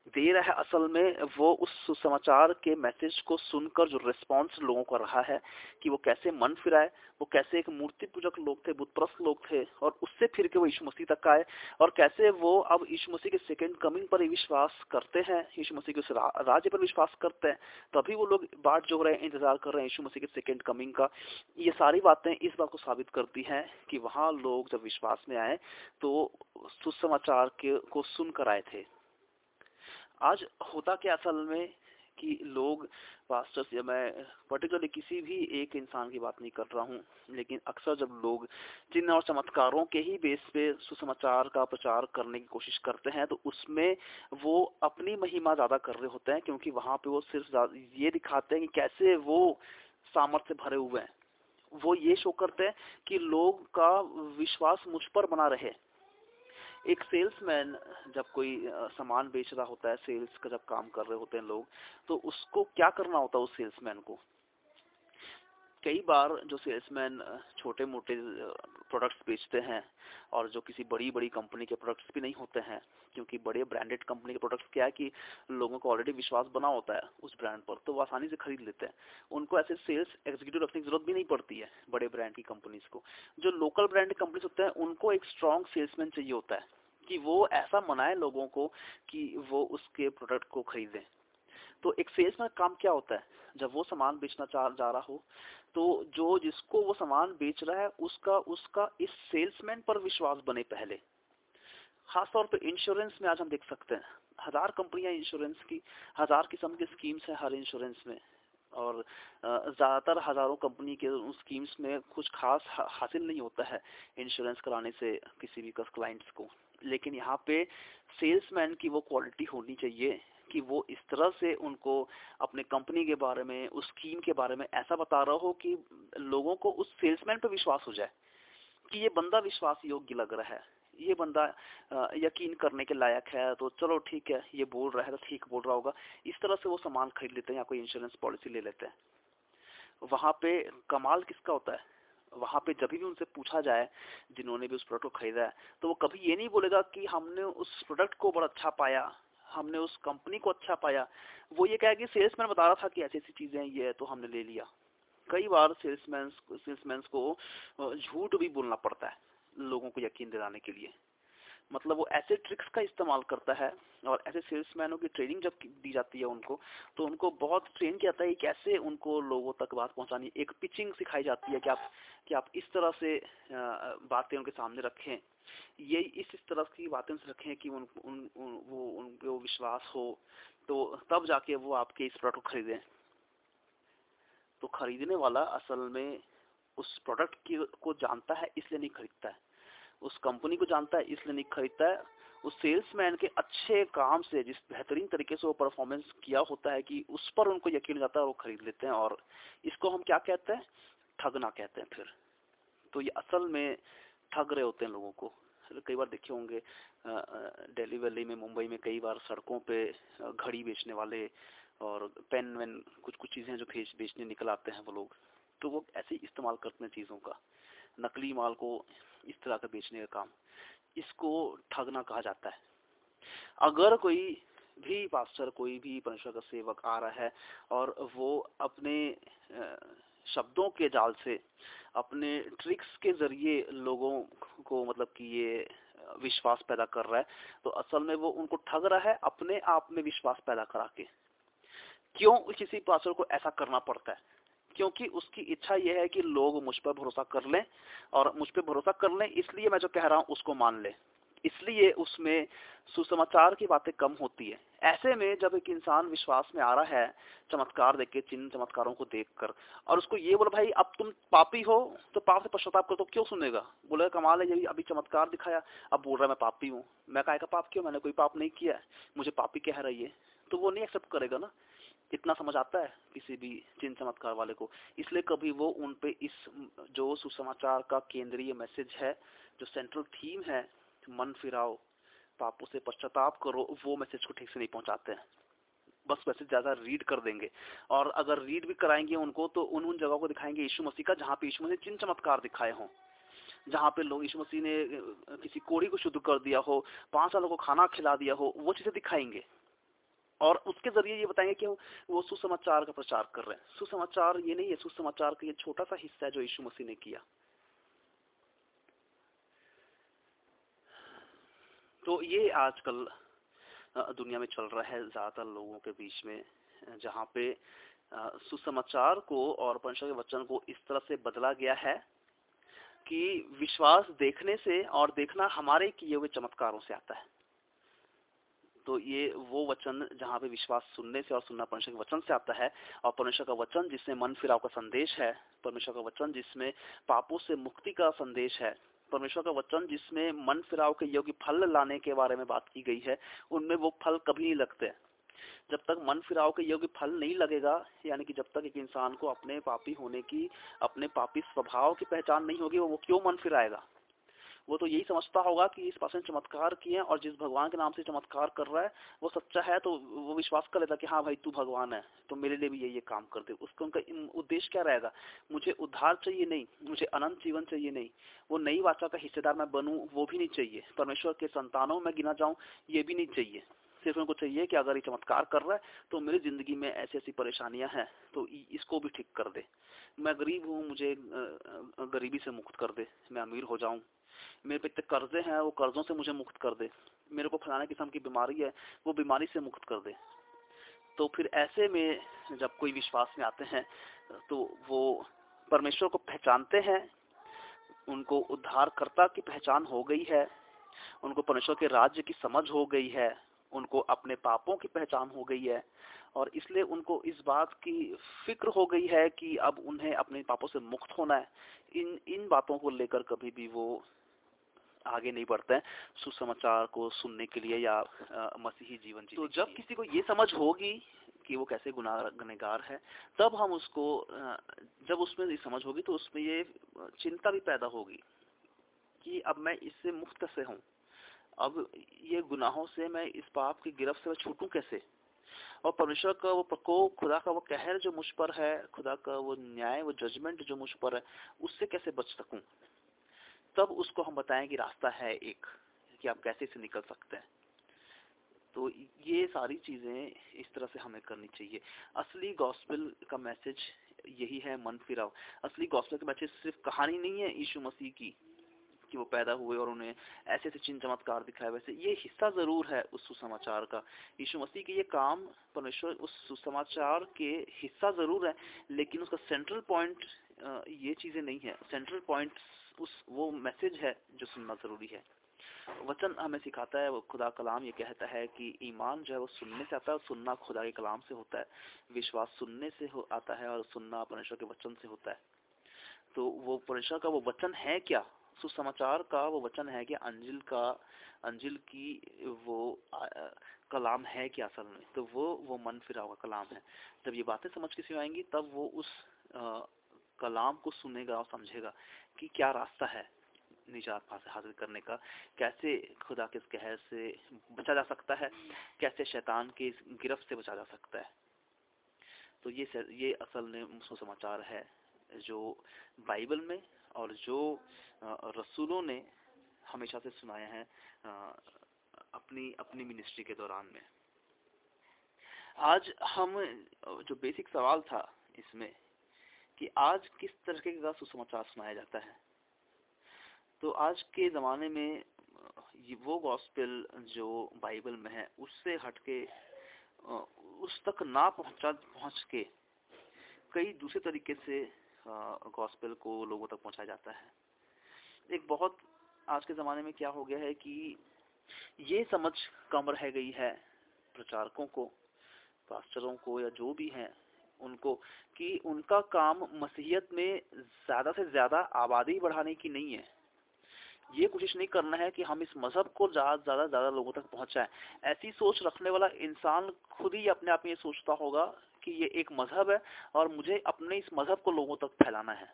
Speaker 1: दे रहा है असल में, वो उस सुसमाचार के मैसेज को सुनकर जो रिस्पांस लोगों का रहा है कि वो कैसे मन फिराए, वो कैसे एक मूर्ति पूजक लोग थे बुतप्रस्त लोग थे और उससे फिर के वो यीशु मसीह तक आए और कैसे वो अब यीशु मसीह के सेकेंड कमिंग पर विश्वास करते हैं, यीशु मसीह के उस राज्य पर विश्वास करते हैं, तभी वो लोग बाट जो रहे हैं इंतज़ार कर रहे हैं यीशु मसीह के सेकेंड कमिंग का। ये सारी बातें इस बात को साबित करती हैं कि वहाँ लोग जब विश्वास में आए तो सुसमाचार के, को सुनकर आए थे। आज होता क्या असल में कि लोग पास्टर्स या मैं पर्टिकुलरली किसी भी एक इंसान की बात नहीं कर रहा हूँ, लेकिन अक्सर जब लोग चिन्ह और चमत्कारों के ही बेस पे सुसमाचार का प्रचार करने की कोशिश करते हैं तो उसमें वो अपनी महिमा ज़्यादा कर रहे होते हैं, क्योंकि वहाँ पे वो सिर्फ़ ये दिखाते हैं कि कैसे वो सामर्थ्य भरे हुए हैं। वो ये शो करते हैं कि लोग का विश्वास मुझ पर बना रहे। एक सेल्समैन जब कोई सामान बेच रहा होता है सेल्स का जब काम कर रहे होते हैं लोग तो उसको क्या करना होता है उस सेल्समैन को? कई बार जो सेल्समैन छोटे मोटे प्रोडक्ट्स बेचते हैं, और जो किसी बड़ी बड़ी कंपनी के प्रोडक्ट्स भी नहीं होते हैं, क्योंकि बड़े ब्रांडेड कंपनी के प्रोडक्ट्स क्या है कि लोगों को ऑलरेडी विश्वास बना होता है उस ब्रांड पर तो वो आसानी से खरीद लेते हैं। उनको ऐसे सेल्स एग्जीक्यूटिव रखने की ज़रूरत भी नहीं पड़ती है, बड़े ब्रांड की कंपनीज़ को। जो लोकल ब्रांड कंपनीज़ होते हैं, उनको एक स्ट्रॉन्ग सेल्समैन चाहिए होता है। कि वो ऐसा मनाए लोगों को कि वो उसके प्रोडक्ट को खरीदें। तो एक सेल्समैन काम क्या होता है? जब वो सामान बेचना चाह, जा रहा हो तो जो जिसको वो सामान बेच रहा है, उसका उसका इस सेल्समैन पर विश्वास बने पहले। खासतौर पर इंश्योरेंस में आज हम देख सकते हैं। हज़ार कंपनियाँ इंश्योरेंस की, हज़ार किस्म की स्कीम्स हैं हर इंश्योरेंस में। और ज़्यादातर हज़ारों कंपनी के उन स्कीम्स में कुछ खास हासिल नहीं होता है इंश्योरेंस कराने से किसी भी क्लाइंट्स को। लेकिन यहाँ पे सेल्समैन की वो क्वालिटी होनी चाहिए कि वो इस तरह से उनको अपने कंपनी के बारे में, उस स्कीम के बारे में ऐसा बता रहा हो कि लोगों को उस सेल्समैन पर विश्वास हो जाए कि ये बंदा विश्वास योग्य लग रहा है। ये बंदा यकीन करने के लायक है तो चलो ठीक है, ये बोल रहा है तो ठीक बोल रहा होगा। इस तरह से वो सामान खरीद लेते हैं या कोई इंश्योरेंस पॉलिसी ले लेते हैं। वहाँ पे कमाल किसका होता है? वहाँ पे जब भी उनसे पूछा जाए, जिन्होंने भी उस प्रोडक्ट को खरीदा है तो वो कभी ये नहीं बोलेगा कि हमने उस प्रोडक्ट को बड़ा अच्छा पाया, हमने उस कंपनी को अच्छा पाया। वो ये कहे कि सेल्समैन बता रहा था कि ऐसी ऐसी चीज़ें, ये है तो हमने ले लिया। कई बार सेल्समैन सेल्समैन को झूठ भी बोलना पड़ता है, लोगों को यकीन दिलाने के लिए। मतलब वो ऐसे ट्रिक्स का इस्तेमाल करता है और ऐसे सेल्समैनों की ट्रेनिंग जब दी जाती है उनको तो उनको बहुत ट्रेन किया जाता है कैसे उनको लोगों तक बात पहुंचानी एक पिचिंग सिखाई जाती है कि आप कि आप इस तरह से बातें उनके सामने रखें। ये इस इस तरह की बातें से रखें कि उन, उन, उन वो उनको विश्वास हो तो तब जाके वो आपके इस प्रोडक्ट को खरीदें। तो खरीदने वाला असल में उस प्रोडक्ट की को जानता है इसलिए नहीं खरीदता है। उस कंपनी को जानता है, इसलिए नहीं खरीदता है। उस सेल्समैन के अच्छे काम से, जिस बेहतरीन तरीके से वो परफॉर्मेंस किया होता है कि उस पर उनको यकीन हो जाता है वो खरीद लेते हैं। और इसको हम क्या कहते हैं? ठगना कहते हैं फिर। तो ये असल में ठग रहे होते हैं लोगों को। कई बार देखे होंगे दिल्ली वैली में, मुंबई में कई बार सड़कों पे घड़ी बेचने वाले और पेन वेन कुछ कुछ चीज़ें जो बेचने निकल आते हैं वो लोग। तो वो ऐसे ही इस्तेमाल करते हैं चीज़ों का। नकली माल को इस तरह का बेचने का काम, इसको ठगना कहा जाता है। अगर कोई भी पास्टर, कोई भी परमेश्वर का सेवक आ रहा है और वो अपने शब्दों के जाल से अपने ट्रिक्स के ज़रिए लोगों को मतलब कि ये विश्वास पैदा कर रहा है तो असल में वो उनको ठग रहा है अपने आप में विश्वास पैदा करा के। क्यों किसी पास्टर को ऐसा करना पड़ता है? क्योंकि उसकी इच्छा यह है कि लोग मुझ पर भरोसा कर लें और मुझ पर भरोसा कर लें, इसलिए मैं जो कह रहा हूँ उसको मान ले। इसलिए उसमें सुसमाचार की बातें कम होती है। ऐसे में जब एक इंसान विश्वास में आ रहा है, चमत्कार देख के चिन्ह चमत्कारों को देखकर, और उसको ये बोला, भाई, अब तुम पापी हो तो पाप से पश्चाताप कर तो क्यों सुनेगा? बोले, कमाल है ये अभी चमत्कार दिखाया, अब बोल रहा है, मैं पापी हूँ। मैं कहा पाप क्यों? मैंने कोई पाप नहीं किया है। मुझे पापी कह रही है। तो वो नहीं एक्सेप्ट करेगा ना। इतना समझ आता है किसी भी चिन्ह चमत्कार वाले को। इसलिए कभी वो उन पे इस जो सुसमाचार का केंद्रीय मैसेज है, जो सेंट्रल थीम है, मन फिराओ, पापों से पश्चाताप करो, वो मैसेज को ठीक से नहीं पहुंचाते हैं। बस मैसेज ज़्यादा रीड कर देंगे। और अगर रीड भी कराएँगे उनको तो उन उन जगहों को दिखाएँगे यीशु मसीह का, जहाँ पे यीशु मसीह चिन्ह चमत्कार दिखाए हों। जहाँ पे लोग यीशु मसीह ने किसी कोड़ी को शुद्ध कर दिया हो, पाँच सालों को खाना खिला दिया हो, वो चीज़ें दिखाएँगे। और उसके ज़रिए ये बताएँगे कि वो सुसमाचार का प्रचार कर रहे हैं। सुसमाचार ये नहीं है, सुसमाचार का ये छोटा सा हिस्सा है जो यीशु मसीह ने किया। तो ये आजकल दुनिया में चल रहा है ज़्यादातर लोगों के बीच में, जहाँ पे सुसमाचार को और परमेश्वर के वचन को इस तरह से बदला गया है कि विश्वास देखने से और देखना हमारे किए हुए चमत्कारों से आता है। तो ये वो वचन जहाँ पे विश्वास सुनने से और सुनना परमेश्वर के वचन से आता है और परमेश्वर का वचन जिसमें मन फिराव का संदेश है, परमेश्वर का वचन जिसमें पापों से मुक्ति का संदेश है, परमेश्वर का वचन जिसमें मन फिराव के योग्य फल लाने के बारे में बात की गई है, उनमें वो फल कभी नहीं लगते। जब तक मन फिराव के योग्य फल नहीं लगेगा, यानी कि जब तक एक इंसान को अपने पापी होने की, अपने पापी स्वभाव की पहचान नहीं होगी, वो क्यों मन फिराएगा? वो तो यही समझता होगा कि इस पास ने चमत्कार किए और जिस भगवान के नाम से चमत्कार कर रहा है, वो सच्चा है तो वो विश्वास कर लेता कि हाँ भाई तू भगवान है तो मेरे लिए भी ये ये काम कर दे। उसका उनका उद्देश्य क्या रहेगा? मुझे उद्धार चाहिए नहीं, मुझे अनंत जीवन चाहिए नहीं। वो नई वाचा का हिस्सेदार मैं बनूं, वो भी नहीं चाहिए। परमेश्वर के संतानों में गिना जाऊँ, ये भी नहीं चाहिए। सिर्फ़ उनको चाहिए कि अगर ये चमत्कार कर रहा है तो मेरी ज़िंदगी में ऐसी ऐसी परेशानियाँ हैं तो इसको भी ठीक कर दे। मैं गरीब हूँ, मुझे गरीबी से मुक्त कर दे। मैं अमीर हो जाऊँ। मेरे पे इतने कर्जे हैं, वो कर्जों से मुझे मुक्त कर दे। मेरे को फलाने किस्म की बीमारी है, वो बीमारी से मुक्त कर दे। तो फिर ऐसे में जब कोई विश्वास में आते हैं तो वो परमेश्वर को पहचानते हैं, उनको उद्धारकर्ता की पहचान हो गई है, उनको परमेश्वर के राज्य की समझ हो गई है, उनको अपने पापों की पहचान हो गई है, और इसलिए उनको इस बात की फ़िक्र हो गई है कि अब उन्हें अपने पापों से मुक्त होना है। इन इन बातों को लेकर कभी भी वो आगे नहीं बढ़ते हैं सुसमाचार को सुनने के लिए या मसीही जीवन जी तो जब किसी को ये समझ होगी कि वो कैसे गुनाहगार है तब हम उसको जब उसमें ये समझ होगी तो उसमें ये चिंता भी पैदा होगी कि अब मैं इससे मुक्त से हूँ? अब ये गुनाहों से मैं इस पाप की गिरफ्त से छूटूं कैसे? और परमेश्वर का वो प्रकोप खुदा का वो कहर जो मुझ पर है खुदा का वो न्याय वो जजमेंट जो मुझ पर है उससे कैसे बच सकूँ? तब उसको हम बताएँ कि रास्ता है एक, कि आप कैसे से निकल सकते हैं। तो ये सारी चीज़ें इस तरह से हमें करनी चाहिए। असली गॉस्पेल का मैसेज यही है, मन फिराव असली गॉस्पेल का मैसेज सिर्फ़ कहानी नहीं है यीशु मसीह की, कि वो पैदा हुए और उन्हें ऐसे ऐसे चिन्ह चमत्कार दिखाए। वैसे ये हिस्सा ज़रूर है उस सुसमाचार का। यीशु मसीह के ये काम परमेश्वर उस सुसमाचार के हिस्सा ज़रूर है, लेकिन उसका सेंट्रल पॉइंट ये चीज़ें नहीं है। सेंट्रल पॉइंट उस वो मैसेज है जो सुनना ज़रूरी है। वचन हमें सिखाता है वो खुदा कलाम ये कहता है कि ईमान जो है वो सुनने से आता है और सुनना खुदा के कलाम से होता है। विश्वास सुनने से हो आता है और सुनना परमेश्वर के वचन से होता है। तो वो परमेश्वर का वो वचन है क्या? सुसमाचार का वो वचन है कि अंजिल का अंजिल की वो आ, कलाम है क्या असल में? तो वो वो मन फिरा हुआ कलाम है। जब ये बातें समझ किसी आएँगी तब वो उस आ, कलाम को सुनेगा और समझेगा कि क्या रास्ता है निजात हासिल करने का। कैसे खुदा के कहर से बचा जा सकता है? कैसे शैतान के गिरफ्त से बचा जा सकता है? तो ये ये असल में समाचार है जो बाइबल में और जो रसूलों ने हमेशा से सुनाया है अपनी अपनी मिनिस्ट्री के दौरान में। आज हम, जो बेसिक सवाल था इसमें कि आज किस तरीके का सुसमाचार सुनाया जाता है। तो आज के ज़माने में, ये वो गॉस्पेल जो बाइबल में है, उससे हटके उस तक ना पहुँचा, पहुँच के कई दूसरे तरीके से गॉस्पेल को लोगों तक पहुँचाया जाता है। एक बहुत आज के ज़माने में क्या हो गया है कि ये समझ कम रह गई है प्रचारकों को पास्टरों को या जो भी हैं उनको कि उनका काम मसीहत में ज़्यादा से ज़्यादा आबादी बढ़ाने की नहीं है। ये कोशिश नहीं करना है कि हम इस मज़हब को ज़्यादा ज़्यादा ज़्यादा लोगों तक पहुंचाएँ। ऐसी सोच रखने वाला इंसान खुद ही अपने आप में ये सोचता होगा कि ये एक मज़हब है और मुझे अपने इस मज़हब को लोगों तक फैलाना है।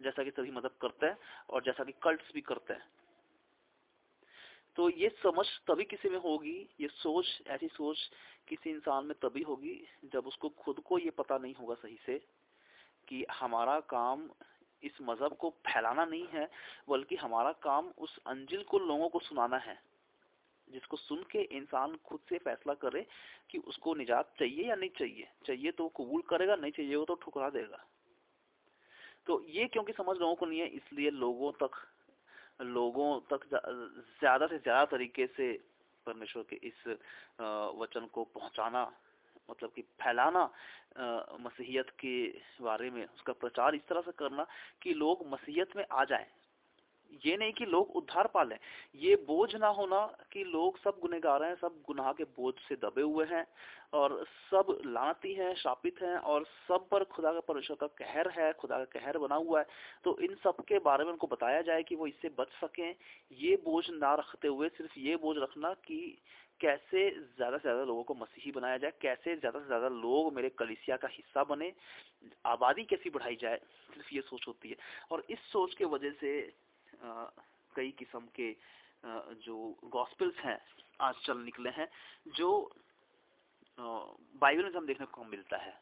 Speaker 1: जैसा कि सभी मज़हब करते हैं और जैसा कि कल्ट्स भी करते हैं। तो ये समझ तभी किसी में होगी, ये सोच, ऐसी सोच किसी इंसान में तभी होगी जब उसको खुद को ये पता नहीं होगा सही से कि हमारा काम इस मज़हब को फैलाना नहीं है, बल्कि हमारा काम उस अंजिल को लोगों को सुनाना है, जिसको सुन के इंसान खुद से फैसला करे कि उसको निजात चाहिए या नहीं चाहिए। चाहिए तो कबूल करेगा, नहीं चाहिए वो तो ठुकरा देगा। तो ये क्योंकि समझ लोगों को नहीं है, इसलिए लोगों तक लोगों तक ज़्यादा से ज़्यादा तरीके से परमेश्वर के इस वचन को पहुंचाना मतलब कि फैलाना मसीहियत के बारे में उसका प्रचार इस तरह से करना कि लोग मसीहत में आ जाएँ। ये नहीं कि लोग उद्धार पा लें। ये बोझ ना होना कि लोग सब गुनेगार हैं, सब गुनाह के बोझ से दबे हुए हैं और सब लानती हैं, शापित हैं और सब पर खुदा का परमेश्वर का कहर है, खुदा का कहर बना हुआ है। तो इन सब के बारे में उनको बताया जाए कि वो इससे बच सकें। ये बोझ ना रखते हुए सिर्फ़ ये बोझ रखना कि कैसे ज़्यादा से ज़्यादा लोगों को मसीही बनाया जाए, कैसे ज़्यादा से ज़्यादा लोग मेरे कलिसिया का हिस्सा बने, आबादी कैसी बढ़ाई जाए, सिर्फ़ ये सोच होती है। और इस सोच के वजह से कई किस्म के जो गॉस्पिल्स हैं, आज चल निकले हैं, जो बाइबल में हम देखने को मिलता है।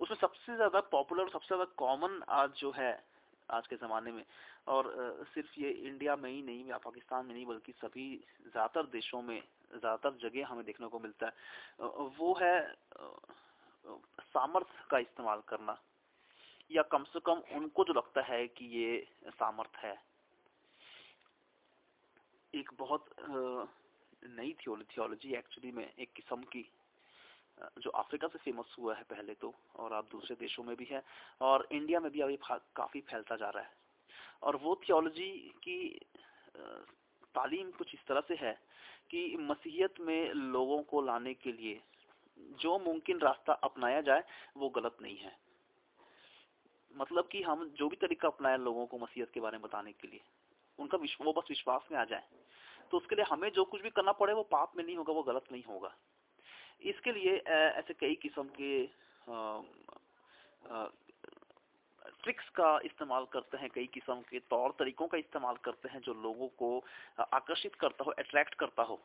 Speaker 1: उसमें सबसे ज़्यादा पॉपुलर और सबसे ज़्यादा कॉमन आज जो है, आज के ज़माने में, और सिर्फ़ ये इंडिया में ही नहीं, या पाकिस्तान में नहीं, बल्कि सभी ज़्यादातर देशों में, ज़्यादातर जगह हमें देखने को मिलता है। वो है सामर्थ्य का इस्तेमाल करना, या कम से कम उनको जो लगता है कि ये सामर्थ है। एक बहुत नई थियोलॉजी एक्चुअली में एक किस्म की जो अफ्रीका से फ़ेमस हुआ है पहले तो और आप दूसरे देशों में भी है, और इंडिया में भी अभी काफ़ी फैलता जा रहा है। और वो थियोलॉजी की तालीम कुछ इस तरह से है कि मसीहत में लोगों को लाने के लिए जो मुमकिन रास्ता अपनाया जाए, वो गलत नहीं है। मतलब कि हम जो भी तरीका अपनाए लोगों को मसीहत के बारे में बताने के लिए। उनका वो बस विश्वास में आ जाए। तो उसके लिए हमें जो कुछ भी करना पड़े, वो पाप में नहीं होगा, वो गलत नहीं होगा। इसके लिए ऐसे कई किस्म के ट्रिक्स का इस्तेमाल करते हैं, कई किस्म के तौर तरीकों का इस्तेमाल करते हैं, जो लोगों को आकर्षित करता हो अट्रैक्ट करता हो।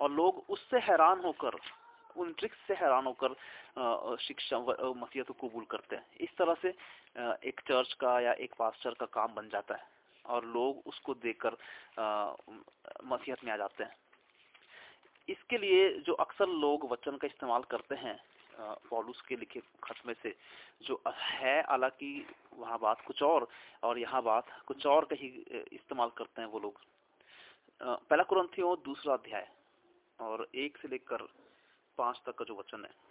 Speaker 1: और लोग उससे हैरान होकर, उन ट्रिक्स से हैरान होकर शिक्षा मसीहत को कबूल करते हैं। इस तरह से एक चर्च का या एक पास्टर का काम बन जाता है। और लोग उसको देखकर मसीहत में आ जाते हैं। इसके लिए जो अक्सर लोग वचन का इस्तेमाल करते हैं पॉलुस के लिखे खत में से, जो है हालाँकि वहाँ बात कुछ और और यहाँ बात कुछ और का ही इस्तेमाल करते हैं वो लोग। पहला कुरंथियों, दूसरा अध्याय, और एक से लेकर पाँच तक का जो वचन है।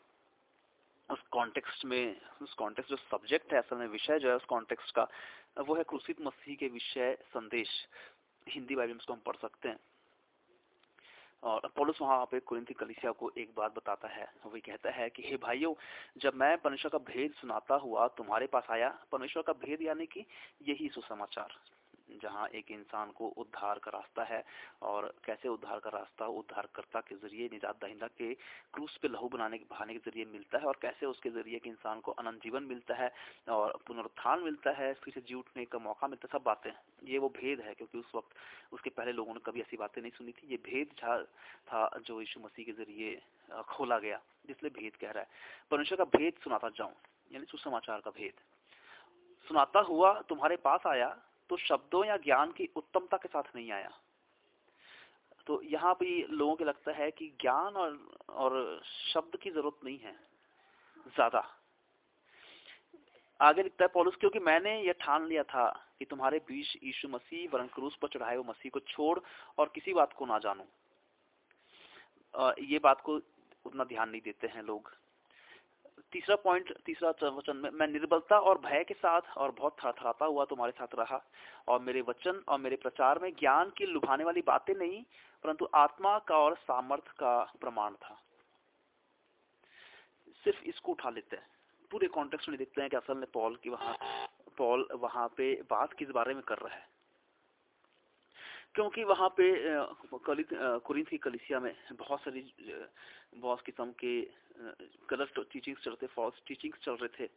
Speaker 1: उस कॉन्टेक्स्ट में, उस कॉन्टेक्स्ट जो सब्जेक्ट है, असल में विषय जो है उस कॉन्टेक्स्ट का, वो है क्रूसित मसीह के विषय संदेश। हिंदी बाइबल में उसको हम पढ़ सकते हैं। और पोलुस वहाँ पे कुरिंथी कलिसिया को एक बात बताता है। वही कहता है कि, हे भाइयों, जब मैं परमेश्वर का भेद सुनाता हुआ तुम्हारे पास आया, परमेश्वर का भेद यानी कि यही सुसमाचार। जहाँ एक इंसान को उद्धार का रास्ता है। और कैसे उद्धार का रास्ता, उद्धारकर्ता के ज़रिए, निजात दहिंदा के क्रूस पे लहू बनाने के, बहाने के ज़रिए मिलता है और कैसे उसके ज़रिए एक इंसान को अनंत जीवन मिलता है और पुनरुत्थान मिलता है, फिर से जी उठने का मौका मिलता है, सब बातें। ये वो भेद है, क्योंकि उस वक्त उसके पहले लोगों ने कभी ऐसी बातें नहीं सुनी थी। ये भेद था जो यीशु मसीह के ज़रिए खोला गया जिसलिए भेद कह रहा है। परमेश्वर का भेद सुनाता जाऊँ, यानी सुसमाचार का भेद। सुनाता हुआ तुम्हारे पास आया तो शब्दों या ज्ञान की उत्तमता के साथ नहीं आया। तो यहाँ भी लोगों को लगता है कि ज्ञान और और शब्द की ज़रूरत नहीं है, ज़्यादा। आगे लिखता है पॉलुस, क्योंकि मैंने यह ठान लिया था कि तुम्हारे बीच यीशु मसीह वरन क्रूस पर चढ़ाए हुए मसीह को छोड़ और किसी बात को ना जानू। ये बात को उतना ध्यान नहीं देते हैं लोग। तीसरा पॉइंट तीसरा वचन, में, मैं निर्बलता और भय के साथ और बहुत थरथराता हुआ तुम्हारे साथ रहा। और मेरे वचन और मेरे प्रचार में ज्ञान की लुभाने वाली बातें नहीं, परंतु आत्मा का और सामर्थ का प्रमाण था। सिर्फ़ इसको उठा लेते हैं। पूरे कॉन्टेक्स्ट में देखते हैं कि असल में पॉल की वहाँ पॉल वहाँ पे बात किस बारे में कर रहा है। क्योंकि वहाँ पे कुरिंथ की कलिसिया में बहुत सारी बहुत किस्म के गलत टीचिंग्स चल रहे थे फॉल्स टीचिंग्स चल रहे थे।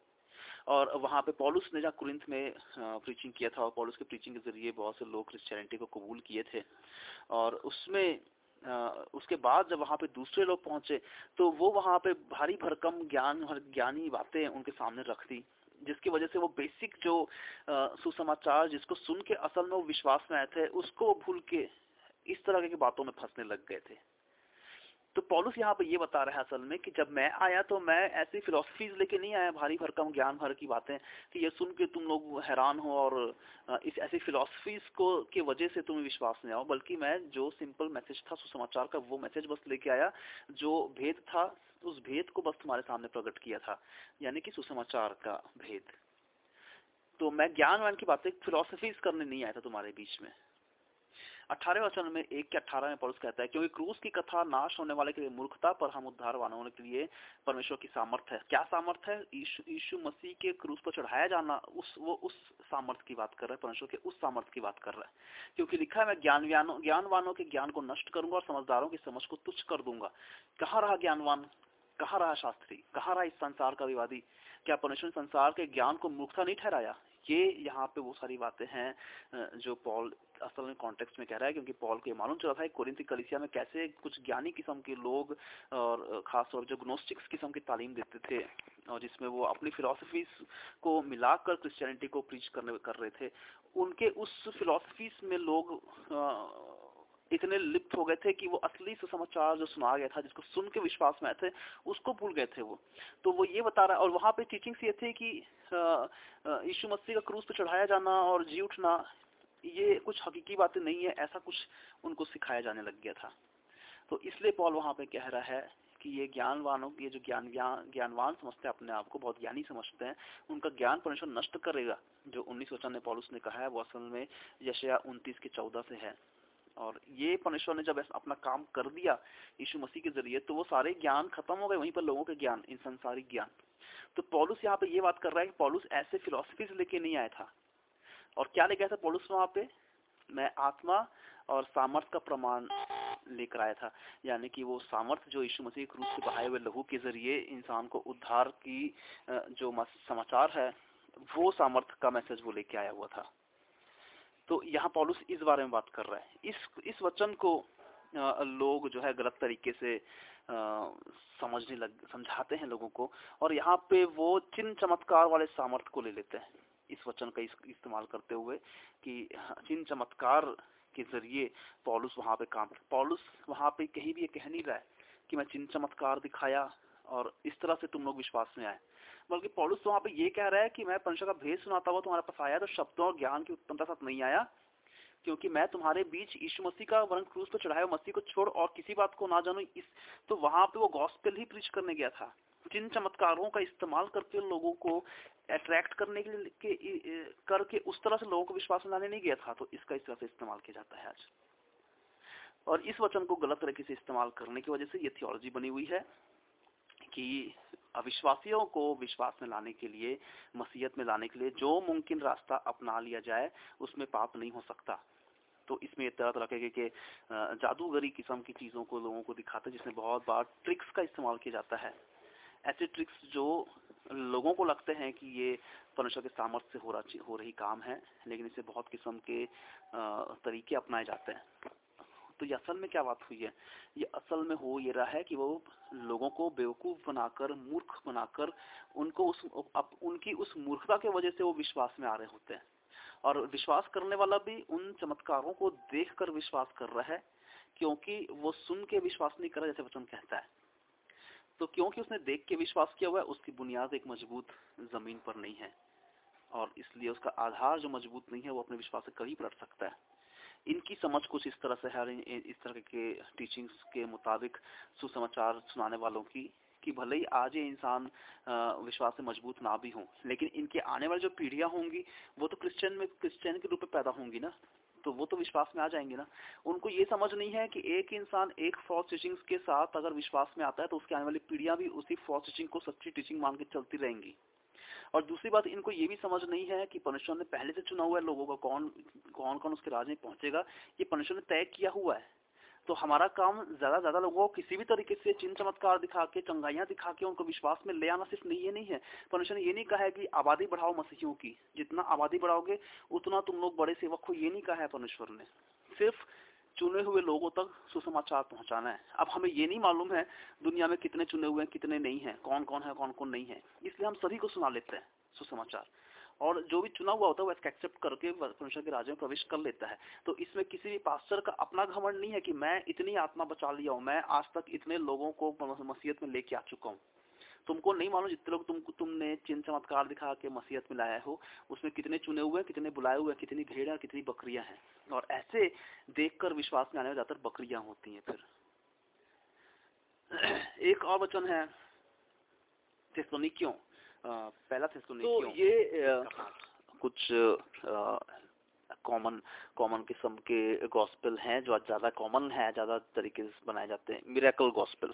Speaker 1: और वहाँ पे पॉलुस ने जहाँ कुरिंथ में प्रीचिंग किया था और पॉलुस के प्रीचिंग के ज़रिए बहुत से लोग क्रिश्चियनिटी को कबूल किए थे। और उसमें उसके बाद जब वहाँ पे दूसरे लोग पहुँचे तो वो वहाँ पे भारी भरकम ज्ञान और ज्ञानी बातें उनके सामने रख दी। जिसकी वजह से वो बेसिक जो सुसमाचार जिसको सुन के असल में वो विश्वास में आए थे, उसको भूल के इस तरह की बातों में फंसने लग गए थे। तो पॉलुस यहाँ पे ये बता रहा है असल में कि जब मैं आया तो मैं ऐसी फिलोसफीज लेके नहीं आया, भारी भरकम ज्ञान भर की बातें, कि ये सुन के तुम लोग हैरान हो और इस ऐसी फिलोसफीज को, के वजह से तुम्हें विश्वास नहीं आओ बल्कि मैं जो सिंपल मैसेज था, सुसमाचार का, वो मैसेज बस लेके आया, जो भेद था उस भेद को बस तुम्हारे सामने प्रकट किया था, यानी कि सुसमाचार का भेद। तो मैं ज्ञान की बातें फिलोसफीज करने नहीं आया था तुम्हारे बीच में। अठारह वचन में एक के अठारह में परुष कहता है, क्योंकि क्रूस की कथा नाश होने वाले के लिए मूर्खता पर हम उद्धार होने के लिए परमेश्वर की सामर्थ्य है। क्या सामर्थ्य है? यीशु मसीह के क्रूस पर चढ़ाया जाना, उस, वो उस सामर्थ्य की बात कर रहा है, परमेश्वर के उस सामर्थ्य की बात कर रहा है। क्योंकि लिखा है, मैं ज्ञान ज्ञानवानों के ज्ञान को नष्ट करूँगा और समझदारों की समझ को तुच्छ कर दूँगा। कहाँ रहा ज्ञानवान? कहाँ रहा शास्त्री कहा रहा इस संसार का विवादी। क्या परमेश्वर संसार के ज्ञान को मूर्खता नहीं ठहराया? ये यहाँ पे वो सारी बातें हैं जो पॉल असल में कॉन्टेक्स्ट में कह रहा है, क्योंकि पॉल को मालूम चला था कोरिंथी कलिसिया में कैसे कुछ ज्ञानी किस्म के लोग और खासतौर जो ग्नोस्टिक्स किस्म की तालीम देते थे, और जिसमें वो अपनी फिलोसफीज को मिलाकर क्रिश्चियनिटी को प्रीच करने, कर रहे थे, उनके उस फिलोसफीज में लोग इतने लिप्त हो गए थे कि वो असली सुसमाचार जो सुना गया था, जिसको सुन के विश्वास में आए थे, उसको भूल गए थे वो। तो वो ये बता रहा है, और वहाँ पे टीचिंग्स ये थे कि यीशु मसीह का क्रूज पे चढ़ाया जाना और जी उठना, ये कुछ हकीकी बातें नहीं है, ऐसा कुछ उनको सिखाया जाने लग गया था। तो इसलिए पॉल वहाँ पे कह रहा है कि ये ज्ञानवानों ये जो ज्ञान ज्ञानवान समझते हैं अपने आप को, बहुत ज्ञानी समझते हैं, उनका ज्ञान परमेश्वर नष्ट करेगा, जो उन्नीस वचन ने पॉलुस ने कहा है, वो असल में यशया उनतीस के चौदह से है। और ये परमेश्वर ने जब अपना काम कर दिया यीशु मसीह के ज़रिए तो वो सारे ज्ञान खत्म हो गए, वहीं पर लोगों के ज्ञान इन संसारिक ज्ञान। तो पॉलुस यहाँ पे ये बात कर रहा है कि पॉलुस ऐसे फिलोसफी से लेके नहीं आया था। और क्या लेके आया था पॉलुस वहाँ पे? मैं आत्मा और सामर्थ का प्रमाण लेकर आया था। यानी कि वो सामर्थ जो यीशु मसीह क्रूस से बहाए हुए लहू के ज़रिए इंसान को उद्धार की जो समाचार है, वो सामर्थ का मैसेज वो लेके आया हुआ था। तो यहाँ पॉलुस इस बारे में बात कर रहा है। इस इस वचन को लोग जो है गलत तरीके से समझने लग, समझाते हैं लोगों को, और यहाँ पे वो चिन्ह चमत्कार वाले सामर्थ्य को ले लेते हैं। इस वचन का इस्तेमाल करते हुए कि, चिन्ह चमत्कार के ज़रिए पॉलुस वहाँ पे काम पॉलुस वहाँ पे कहीं भी ये कह नहीं रहा है कि मैं चिन्ह चमत्कार दिखाया और इस तरह से तुम लोग विश्वास में आए। बल्कि पॉलुस वहाँ पे ये कह रहा है कि मैं परमेश्वर का भेद सुनाता हुआ तुम्हारे पास आया तो शब्दों और ज्ञान की उत्तमता साथ नहीं आया क्योंकि मैं तुम्हारे बीच यीशु मसीह का वर्ण क्रूस पर चढ़ाया मसीह को छोड़ और किसी बात को ना जानो इस तो वहाँ पे वो गॉस्पेल ही प्रीच करने गया था। जिन चमत्कारों का इस्तेमाल करके लोगों को अट्रैक्ट करने के लिए के, करके उस तरह से लोगों को विश्वास में लाने नहीं गया था तो इसका इस तरह से इस्तेमाल किया जाता है आज। और इस वचन को गलत तरीके से इस्तेमाल करने की वजह से ये थियोलॉजी बनी हुई है। कि अविश्वासियों को विश्वास में लाने के लिए मसीहत में लाने के लिए जो मुमकिन रास्ता अपना लिया जाए उसमें पाप नहीं हो सकता। तो इसमें तरह तरह के, के जादूगरी किस्म की चीज़ों को लोगों को दिखाते हैं जिसमें बहुत बार ट्रिक्स का इस्तेमाल किया जाता है। ऐसे ट्रिक्स जो लोगों को लगते हैं कि ये परमेश्वर के सामर्थ्य से हो रहा हो रही काम है लेकिन इसे बहुत किस्म के तरीके अपनाए जाते हैं। तो ये असल में क्या बात हुई है? ये असल में हो ये रहा है कि वो लोगों को बेवकूफ़ बनाकर, मूर्ख बनाकर, उनको उस, अब उनकी उस मूर्खता के वजह से वो विश्वास में आ रहे होते हैं। और विश्वास करने वाला भी उन चमत्कारों को देखकर विश्वास कर रहा है, क्योंकि वो सुन के विश्वास नहीं कर रहा जैसे वचन कहता है। तो क्योंकि उसने देख के विश्वास किया हुआ है, उसकी बुनियाद एक मज़बूत ज़मीन पर नहीं है। और इसलिए उसका आधार जो मज़बूत नहीं है, वो अपने विश्वास से कहीं पलट सकता है। इनकी समझ कुछ इस तरह से है इस तरह के टीचिंग्स के मुताबिक सुसमाचार सुनाने वालों की, कि भले ही आज ये इंसान विश्वास से मज़बूत ना भी हो, लेकिन इनके आने वाली जो पीढ़ियाँ होंगी, वो तो क्रिश्चियन में क्रिश्चियन के रूप में पैदा होंगी ना तो वो तो विश्वास में आ जाएँगे ना। उनको ये समझ नहीं है कि एक इंसान एक फॉल्स टीचिंग के साथ अगर विश्वास में आता है तो उसके आने वाली पीढ़ियाँ भी उसी फॉल्स टीचिंग को सच्ची टीचिंग मान के चलती रहेंगी। और दूसरी बात, इनको ये भी समझ नहीं है कि परमेश्वर ने पहले से चुना हुआ है लोगों का, कौन कौन कौन उसके राज में पहुंचेगा। ये परमेश्वर ने तय किया हुआ है। तो हमारा काम ज़्यादा ज़्यादा लोगों को किसी भी तरीके से चिन्ह चमत्कार दिखा के, चंगाइयाँ दिखा के, उनको विश्वास में ले आना सिर्फ़ नहीं ये नहीं है। परमेश्वर ने ये नहीं कहा है कि आबादी बढ़ाओ मसीहियों की। जितना आबादी बढ़ाओगे, उतना तुम लोग बड़े सेवक हो, ये नहीं कहा है परमेश्वर ने। सिर्फ़ चुने हुए लोगों तक सुसमाचार पहुंचाना है। अब हमें ये नहीं मालूम है दुनिया में कितने चुने हुए हैं, कितने नहीं है कौन कौन है कौन कौन नहीं है। इसलिए हम सभी को सुना लेते हैं सुसमाचार। और जो भी चुना हुआ होता है, वो इसका एक्सेप्ट करके परमेश्वर के राज्य में प्रवेश कर लेता है। तो इसमें किसी भी पास्टर का अपना घमंड नहीं है कि मैं इतनी आत्मा बचा लिया हूँ, मैं आज तक इतने लोगों को मसीहत में लेके आ चुका हूँ। तुमको नहीं मालूम जितने लोग तुम तुमने चिन्ह चमत्कार दिखा के मसीहत में लाया हो उसमें कितने चुने हुए कितने बुलाए हुए कितनी भेड़ है कितनी बकरियाँ हैं। और ऐसे देखकर विश्वास में आने में ज़्यादातर बकरियाँ होती हैं फिर। <clears throat> एक और वचन है क्यों पहला थेसलोनिकियों। तो ये कुछ कॉमन कॉमन किस्म के गॉस्पेल हैं जो ज़्यादा कॉमन है ज़्यादा तरीके से बनाए जाते हैं मिरेकल गॉस्पेल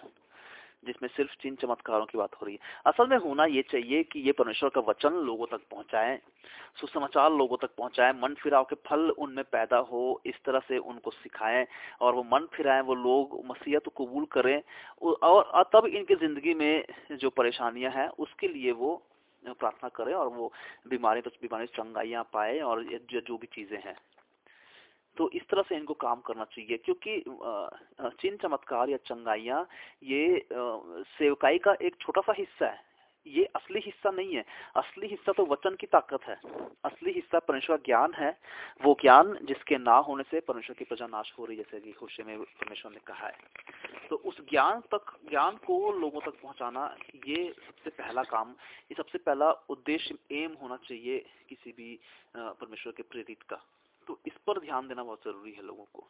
Speaker 1: जिसमें सिर्फ़ चिन्ह चमत्कारों की बात हो रही है। असल में होना ये चाहिए कि ये परमेश्वर का वचन लोगों तक पहुँचाए, सुसमाचार लोगों तक पहुँचाए, मन फिराव के फल उनमें पैदा हो, इस तरह से उनको सिखाएँ और वो मन फिराएँ, वो लोग मसीहत कबूल करें। और तब इनकी ज़िंदगी में जो परेशानियाँ हैं, उसके लिए वो प्रार्थना करें और वो बीमारी तो बीमारी चंगाइयाँ पाए और जो भी चीज़ें हैं। तो इस तरह से इनको काम करना चाहिए, क्योंकि चिन्ह चमत्कार या चंगाइयाँ, ये सेवकाई का एक छोटा सा हिस्सा है। ये असली हिस्सा नहीं है। असली हिस्सा तो वचन की ताकत है। असली हिस्सा परमेश्वर ज्ञान है। वो ज्ञान जिसके ना होने से परमेश्वर की प्रजा नाश हो रही है, जैसे कि खुशी में परमेश्वर ने कहा है। तो उस ज्ञान तक, ज्ञान को लोगों तक पहुंचाना, ये सबसे पहला काम, ये सबसे पहला उद्देश्य एम होना चाहिए किसी भी परमेश्वर के प्रेरित का। तो इस पर ध्यान देना बहुत ज़रूरी है लोगों को।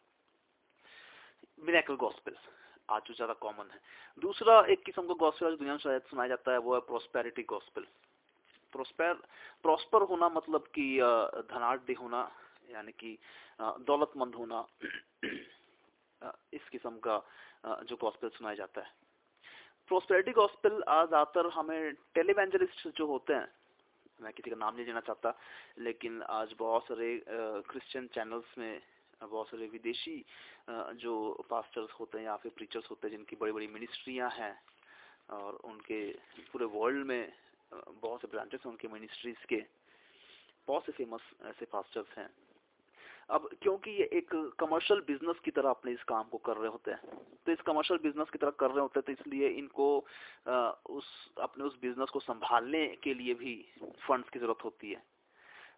Speaker 1: मिनेकल गॉस्पेल्स आज जो ज़्यादा कॉमन है। दूसरा एक किस्म का गॉस्पेल दुनिया में सुनाया जाता है, वो है प्रोस्पेरिटी गॉस्पेल प्रोस्पेर प्रोस्पर होना मतलब कि धनाढ़ होना, यानी कि दौलतमंद होना। <clears throat> इस किस्म का जो गॉस्पेल सुनाया जाता है। प्रोस्पेरिटी गॉस्पेल आज ज़्यादातर हमें टेलीवेंजलिस्ट जो होते हैं मैं किसी का नाम नहीं लेना चाहता, लेकिन आज बहुत सारे क्रिश्चियन चैनल्स में, बहुत सारे विदेशी जो पास्टर्स होते हैं या फिर प्रीचर्स होते हैं, जिनकी बड़ी बड़ी मिनिस्ट्रियाँ हैं, और उनके पूरे वर्ल्ड में बहुत से ब्रांचेस हैं उनके मिनिस्ट्रीज के, बहुत से फ़ेमस ऐसे पास्टर्स हैं। अब क्योंकि ये एक कमर्शियल बिज़नेस की तरह अपने इस काम को कर रहे होते हैं तो इस कमर्शियल बिज़नेस की तरह कर रहे होते हैं तो इसलिए इनको उस, अपने उस बिज़नेस को संभालने के लिए भी फंड्स की ज़रूरत होती है।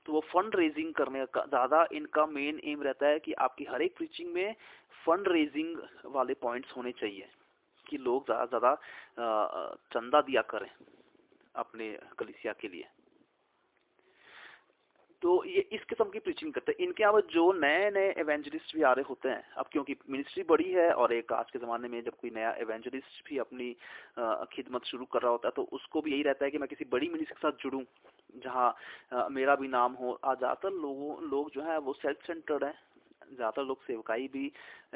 Speaker 1: तो वो फंड रेजिंग करने का, ज़्यादा इनका मेन एम रहता है कि आपकी हर एक प्रीचिंग में फंड रेजिंग वाले पॉइंट्स होने चाहिए, कि लोग ज़्यादा ज़्यादा चंदा दिया करें अपने कलिसिया के लिए। तो ये इस किस्म की प्रीचिंग करते हैं। इनके अलावा जो नए नए एवेंजलिस्ट भी आ रहे होते हैं, अब क्योंकि मिनिस्ट्री बड़ी है और एक आज के ज़माने में जब कोई नया एवेंजलिस्ट भी अपनी खिदमत शुरू कर रहा होता है तो उसको भी यही रहता है कि मैं किसी बड़ी मिनिस्ट्री के साथ जुड़ूं, जहाँ मेरा भी नाम हो। आज ज़्यादातर लोगों, लोग जो है वो सेल्फ सेंटर्ड है। ज़्यादातर लोग सेवकाई भी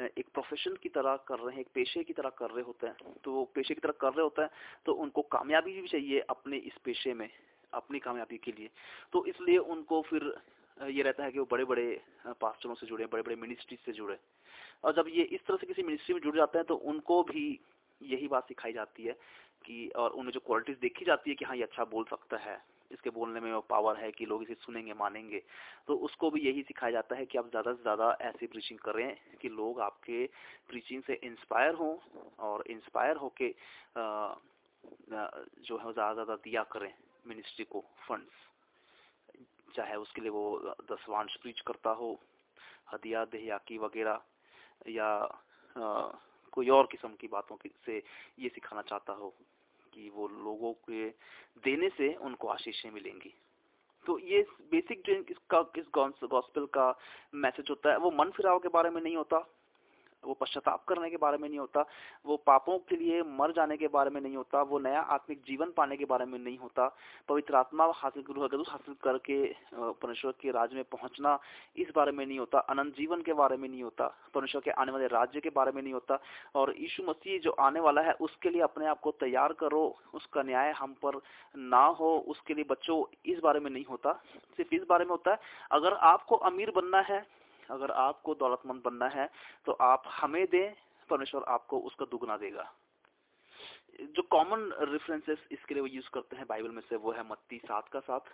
Speaker 1: एक प्रोफेशन की तरह कर रहे हैं, एक पेशे की तरह कर रहे होते हैं। तो पेशे की तरह कर रहे होते हैं तो उनको कामयाबी भी चाहिए अपने इस पेशे में। अपनी कामयाबी के लिए। तो इसलिए उनको फिर ये रहता है कि वो बड़े बड़े पास्टरों से जुड़े बड़े बड़े मिनिस्ट्री से जुड़े। और जब ये इस तरह से किसी मिनिस्ट्री में जुड़ जाते हैं तो उनको भी यही बात सिखाई जाती है कि, और उन्हें जो क्वालिटीज देखी जाती है कि हाँ ये अच्छा बोल सकता है, इसके बोलने में पावर है कि लोग इसे सुनेंगे, मानेंगे तो उसको भी यही सिखाया जाता है कि आप ज़्यादा से ज़्यादा ऐसी प्रीचिंग करें कि लोग आपके प्रीचिंग से इंस्पायर हों और इंस्पायर होके जो है ज़्यादा ज़्यादा दिया करें। मिनिस्ट्री को फंड्स चाहे उसके लिए वो दसवांश प्रीच करता हो हदिया देहयाकी वगैरह या आ, कोई और किस्म की बातों की से ये सिखाना चाहता हो कि वो लोगों के देने से उनको आशीषें मिलेंगी। तो ये बेसिक जो इसका इस गॉस्पेल का मैसेज होता है वो मन फिराव के बारे में नहीं होता। वो पश्चाताप करने के बारे में नहीं होता, वो पापों के लिए मर जाने के बारे में नहीं होता, वो नया आत्मिक जीवन पाने के बारे में नहीं होता। पवित्र आत्मा हासिल हासिल करके परमेश्वर के राज्य में पहुँचना इस बारे में नहीं होता, अनंत जीवन के बारे में नहीं होता, परमेश्वर के आने वाले राज्य के बारे में नहीं होता, और यीशु मसीह जो आने वाला है, उसके लिए अपने आप को तैयार करो, उसका न्याय हम पर ना हो, उसके लिए बच्चों, इस बारे में नहीं होता। सिर्फ़ इस बारे में होता है, अगर आपको अमीर बनना है अगर आपको दौलतमंद बनना है तो आप हमें दें, परमेश्वर आपको उसका दुगना देगा। जो कॉमन रेफरेंसेस इसके लिए वो यूज़ करते हैं बाइबल में से, वो है मत्ती सात का साथ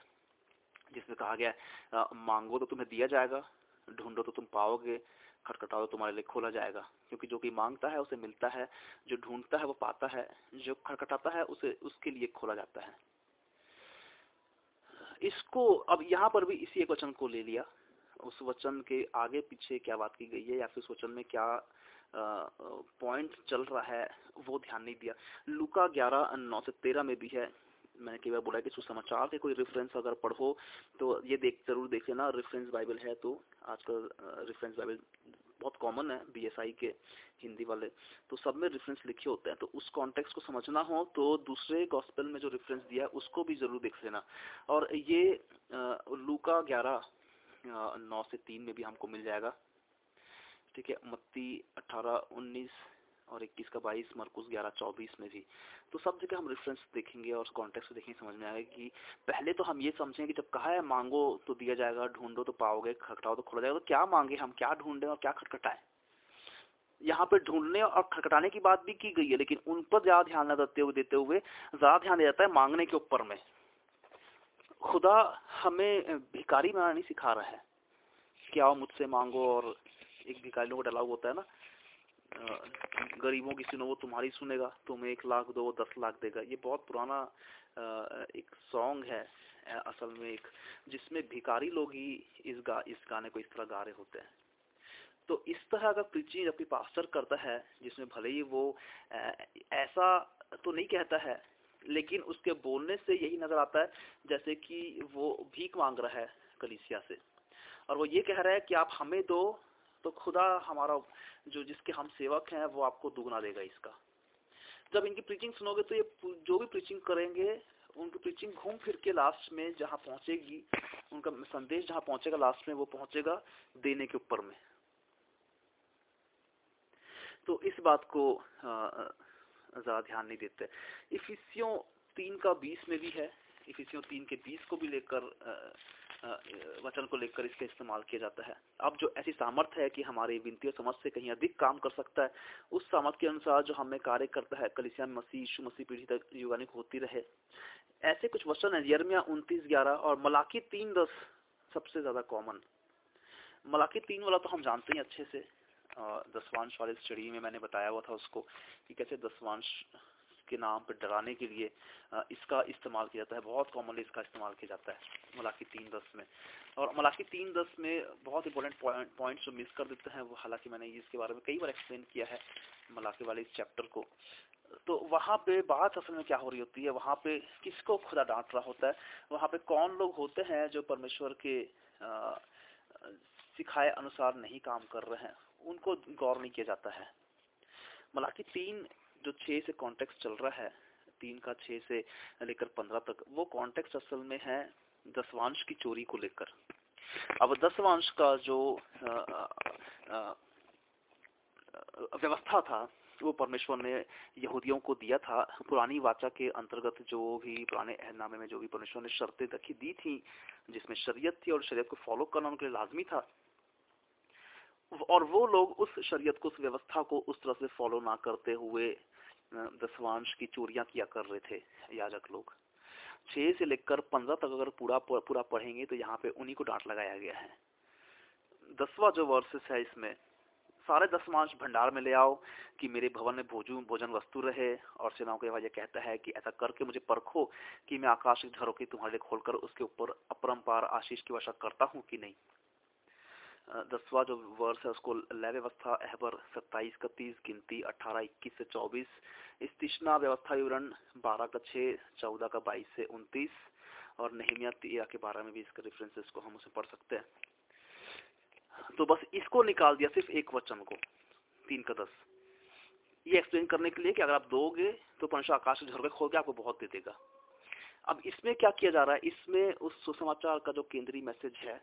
Speaker 1: जिसमें कहा गया है मांगो तो तुम्हें दिया जाएगा, ढूंढो तो तुम पाओगे, खटखटाओ तो तुम्हारे लिए खोला जाएगा। क्योंकि जो भी माँगता है, उसे मिलता है, जो ढूंढता है, वो पाता है, जो खटखटाता है, उसे, उसके लिए खोला जाता है। इसको, अब यहाँ पर भी इसी एक वचन को ले लिया। उस वचन के आगे पीछे क्या बात की गई है या फिर उस वचन में क्या पॉइंट चल रहा है, वो ध्यान नहीं दिया। लुका ग्यारह, नौ से तेरह में भी है। मैंने कई बार बोला कि सुसमाचार के कोई रेफरेंस अगर पढ़ो तो ये देख, ज़रूर देख लेना। रेफरेंस बाइबल है तो आजकल रेफरेंस बाइबल बहुत कॉमन है बीएसआई के हिंदी वाले। तो सब में रेफरेंस लिखे होते हैं। तो उस कॉन्टेक्स्ट को समझना हो तो दूसरे गॉस्पेल में जो रेफरेंस दिया है, उसको भी ज़रूर देख लेना। और ये लूका ग्यारह नौ से तीन में भी हमको मिल जाएगा। ठीक है, मत्ती अठारह, उन्नीस और इक्कीस का बाईस मरकुस ग्यारह, चौबीस में भी। तो सब जगह हम रेफरेंस देखेंगे और कॉन्टेक्स्ट देखेंगे, समझ में आएगा कि पहले तो हम ये समझें कि जब कहा है मांगो तो दिया जाएगा, ढूंढो तो पाओगे, खटखटाओ तो खोला जाएगा तो क्या मांगे हम, क्या ढूंढे और क्या खटखटाए? यहाँ पे ढूँढने और खटखटाने की बात भी की गई है, लेकिन उन पर ज़्यादा ध्यान न देते हुए देते हुए ज़्यादा ध्यान दिया जाता है मांगने के ऊपर में। खुदा हमें भिकारी बनाना नहीं सिखा रहा है कि आओ मुझसे मांगो और एक भिखारी को डला होता है ना गरीबों की सुनो, वो तुम्हारी सुनेगा, तुम एक लाख दो दस लाख देगा। ये बहुत पुराना एक सॉन्ग है असल में एक, जिसमें भिकारी लोग ही इस गा, इस गाने को इस तरह गा रहे होते हैं। तो इस तरह अगर प्रीचिंग अपनी पास्टर करता है, जिसमें भले ही वो ऐसा तो नहीं कहता है लेकिन उसके बोलने से यही नज़र आता है, जैसे कि वो भीख मांग रहा है कलिसिया से। और वो ये कह रहा है कि आप हमें दो तो खुदा हमारा, जो जिसके हम सेवक हैं, वो आपको दुगना देगा इसका। जब इनकी प्रीचिंग सुनोगे तो ये जो भी प्रीचिंग करेंगे, उनकी प्रीचिंग घूम फिर के लास्ट में जहाँ पहुंचेगी, उनका संदेश जहाँ पहुंचेगा लास्ट में, वो पहुंचेगा देने के ऊपर में। तो इस बात को ज़्यादा ध्यान नहीं देते। इफिसियों तीन का बीस में भी है, इफिसियों तीन के बीस को भी लेकर वचन को लेकर इसका इस्तेमाल किया जाता है। अब जो ऐसी सामर्थ्य है कि हमारी विनती और समझ से कहीं अधिक काम कर सकता है, उस सामर्थ्य के अनुसार जो हमें कार्य करता है, कलिसिया मसीह, यीशु मसीह पीढ़ी तक युगानिक होती रहे। ऐसे कुछ वचन है यरमिया उनतीस ग्यारह और मलाकी तीन दस सबसे ज़्यादा कॉमन मलाकी तीन वाला तो हम जानते हैं अच्छे से। दसवांश वाले स्टडी में मैंने बताया हुआ था उसको कि कैसे दसवांश के नाम पर डराने के लिए इसका इस्तेमाल किया जाता है। बहुत कॉमनली इसका इस्तेमाल किया जाता है मलाकी तीन दस में। और मलाकी तीन दस में बहुत इंपॉर्टेंट पॉइंट जो मिस कर देते हैं, वो हालाँकि मैंने इसके बारे में कई बार एक्सप्लेन किया है मलाकी वाले इस चैप्टर को। तो वहाँ पे बात असल में क्या हो रही होती है? वहाँ पे किसको खुदा डांट रहा होता है? वहाँ पे कौन लोग होते हैं जो परमेश्वर के सिखाए अनुसार नहीं काम कर रहे हैं? उनको गौर नहीं किया जाता है। मलाकी तीन जो छह से कॉन्टेक्स्ट चल रहा है, तीन का छह से लेकर पंद्रह तक, वो कॉन्टेक्स्ट असल में है दसवांश की चोरी को लेकर। अब दसवांश का जो व्यवस्था था, वो परमेश्वर ने यहूदियों को दिया था। पुरानी वाचा के अंतर्गत जो भी पुराने अहदनामे में जो भी परमेश्वर ने शर्तें रखी दी थी, जिसमें शरीयत थी और शरीयत को फॉलो करना उनके लिए लाजमी था और वो लोग उस शरीयत को, उस व्यवस्था को उस तरह से फॉलो ना करते हुए दसवांश की चोरियाँ किया कर रहे थे, याजक लोग। छह से लेकर पंद्रह तक अगर पूरा पूरा पढ़ेंगे तो यहाँ पे उन्हीं को डांट लगाया गया है। दसवा जो वर्सेस है इसमें, सारे दसवांश भंडार में ले आओ कि मेरे भवन में भोजन भोजन वस्तु रहे, और सेनाओं के ये कहता है कि ऐसा करके मुझे परखो कि मैं आकाश झरों की तुम्हारे खोलकर उसके ऊपर अपरम्पार आशीष की वर्षा करता हूँ कि नहीं। दसवा जो वर्ष है उसको लय व्यवस्था अहबर सत्ताईस का तीस, गिनती अठारह, इक्कीस से चौबीस। स्तिष्णा व्यवस्था विवरण बारह का छः चौदह का बाईस से उनतीस और नहिमिया तेरह के बारह में भी इसका रेफरेंसेस को हम उसे पढ़ सकते हैं। तो बस इसको निकाल दिया सिर्फ़ एक वचन को, तीन का दस। ये एक्सप्लेन करने के लिए कि अगर आप दोगे तो पंच आकाश झरके खोल के आपको बहुत दे देगा। अब इसमें क्या किया जा रहा है? इसमें उस सुसमाचार का जो केंद्रीय मैसेज है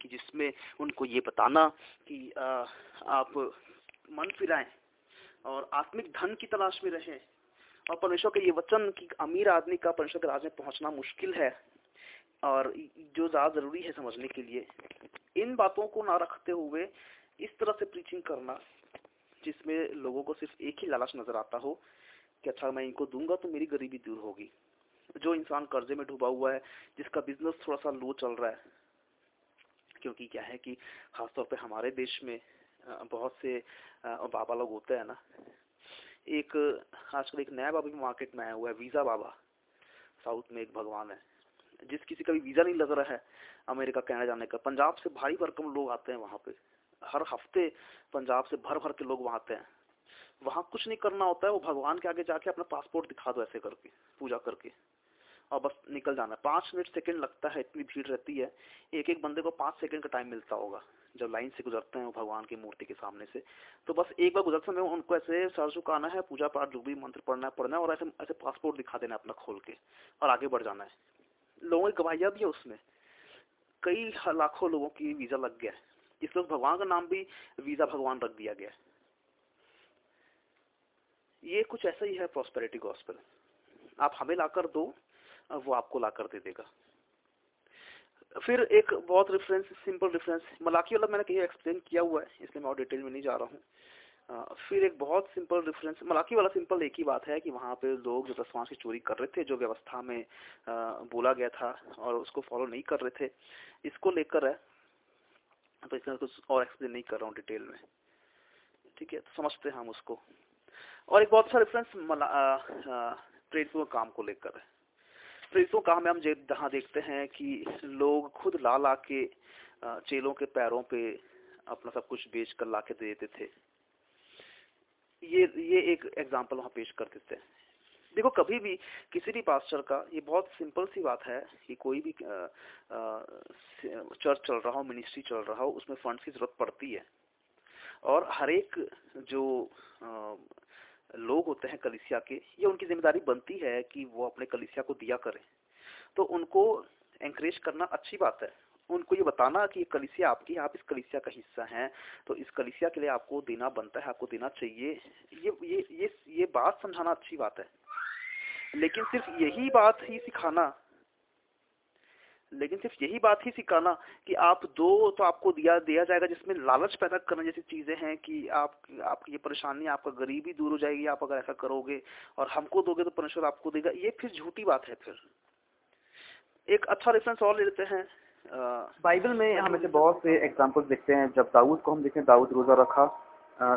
Speaker 1: कि जिसमें उनको ये बताना कि आप मन फिराएँ और आत्मिक धन की तलाश में रहें। और परमेश्वर के ये वचन कि अमीर आदमी का परमेश्वर के राज में पहुँचना मुश्किल है और जो ज़्यादा ज़रूरी है समझने के लिए। इन बातों को ना रखते हुए इस तरह से प्रीचिंग करना, जिसमें लोगों को सिर्फ़ एक ही लालच नज़र आता हो कि अच्छा मैं इनको दूँगा तो मेरी गरीबी दूर होगी। जो इंसान कर्जे में डूबा हुआ है, जिसका बिज़नेस थोड़ा सा लो चल रहा है क्योंकि क्या है कि खासतौर पे हमारे देश में बहुत से बाबा लोग होते हैं ना। एक, आजकल एक नया बाबा भी मार्केट में आया हुआ है वीज़ा बाबा। साउथ में एक भगवान है, जिस किसी का भी वीज़ा नहीं लग रहा है अमेरिका कहने जाने का। पंजाब से भारी भरकम लोग आते हैं वहाँ पे। हर हफ़्ते पंजाब से भर भर के लोग वहाँ आते हैं। वहाँ कुछ नहीं करना होता है, वो भगवान के आगे जाके अपना पासपोर्ट दिखा दो ऐसे करके, पूजा करके। और बस निकल जाना। पाँच मिनट सेकंड लगता है, इतनी भीड़ रहती है एक एक बंदे को पाँच सेकंड का टाइम मिलता होगा, जब लाइन से गुजरते हैं भगवान की मूर्ति के सामने से। तो बस एक बार गुजरते समय उनको ऐसे सर झुकाना है, पूजा पाठ जो भी मंत्र पढ़ना है पढ़ना है और ऐसे ऐसे पासपोर्ट दिखा देना अपना खोल के और आगे बढ़ जाना है। लोगों की गवाहियाँ भी है उसमें। कई लाखों लोगों की वीज़ा लग गया है। इसलिए भगवान का नाम भी वीज़ा भगवान रख दिया गया ये कुछ ऐसा ही है प्रॉस्पेरिटी गॉस्पेल आप हमें लाकर दो वो आपको ला कर दे देगा। फिर एक बहुत रेफरेंस सिंपल रेफरेंस मलाकी वाला मैंने कहीं एक्सप्लेन किया हुआ है, इसलिए मैं और डिटेल में नहीं जा रहा हूँ। फिर एक बहुत सिंपल डिफरेंस मलाकी वाला सिंपल एक ही बात है कि वहाँ पे लोग जो दसवांश की चोरी कर रहे थे, जो व्यवस्था में बोला गया था और उसको फॉलो नहीं कर रहे थे, इसको लेकर है तो इसमें कुछ और एक्सप्लेन नहीं कर रहा हूँ डिटेल में। ठीक है तो समझते हैं हम उसको। और एक बहुत सा रेफरेंस के काम को लेकर है। प्रेरितों का हमें हम जहाँ देखते हैं कि लोग खुद ला ला के चेलों के पैरों पे अपना सब कुछ बेच कर ला के दे देते थे। ये ये एक एग्ज़ाम्पल वहाँ पेश कर देते हैं। देखो, कभी भी किसी भी पास्टर का ये बहुत सिंपल सी बात है कि कोई भी चर्च चल रहा हो मिनिस्ट्री चल रहा हो, उसमें फंड्स की ज़रूरत पड़ती है। और हर एक जो लोग होते हैं कलिसिया के, ये उनकी ज़िम्मेदारी बनती है कि वो अपने कलिसिया को दिया करें। तो उनको एंकरेज करना अच्छी बात है। उनको ये बताना कि ये कलिसिया आपकी, आप इस कलिसिया का हिस्सा हैं तो इस कलिसिया के लिए आपको देना बनता है, आपको देना चाहिए। ये ये ये ये बात समझाना अच्छी बात है। लेकिन सिर्फ़ यही बात ही सिखाना लेकिन सिर्फ़ यही बात ही सिखाना कि आप दो तो आपको दिया दिया जाएगा जिसमें लालच पैदा करना जैसी चीज़ें हैं कि आप, आपकी ये परेशानी आपका गरीबी दूर हो जाएगी, आप अगर ऐसा करोगे और हमको दोगे तो परमेश्वर आपको देगा। ये फिर झूठी बात है फिर। एक अच्छा रेफरेंस और ले लेते हैं।
Speaker 2: बाइबल में हम ऐसे बहुत से एग्ज़ाम्पल देखते हैं। जब दाऊद को हम देखें, दाऊद रोज़ा रखा।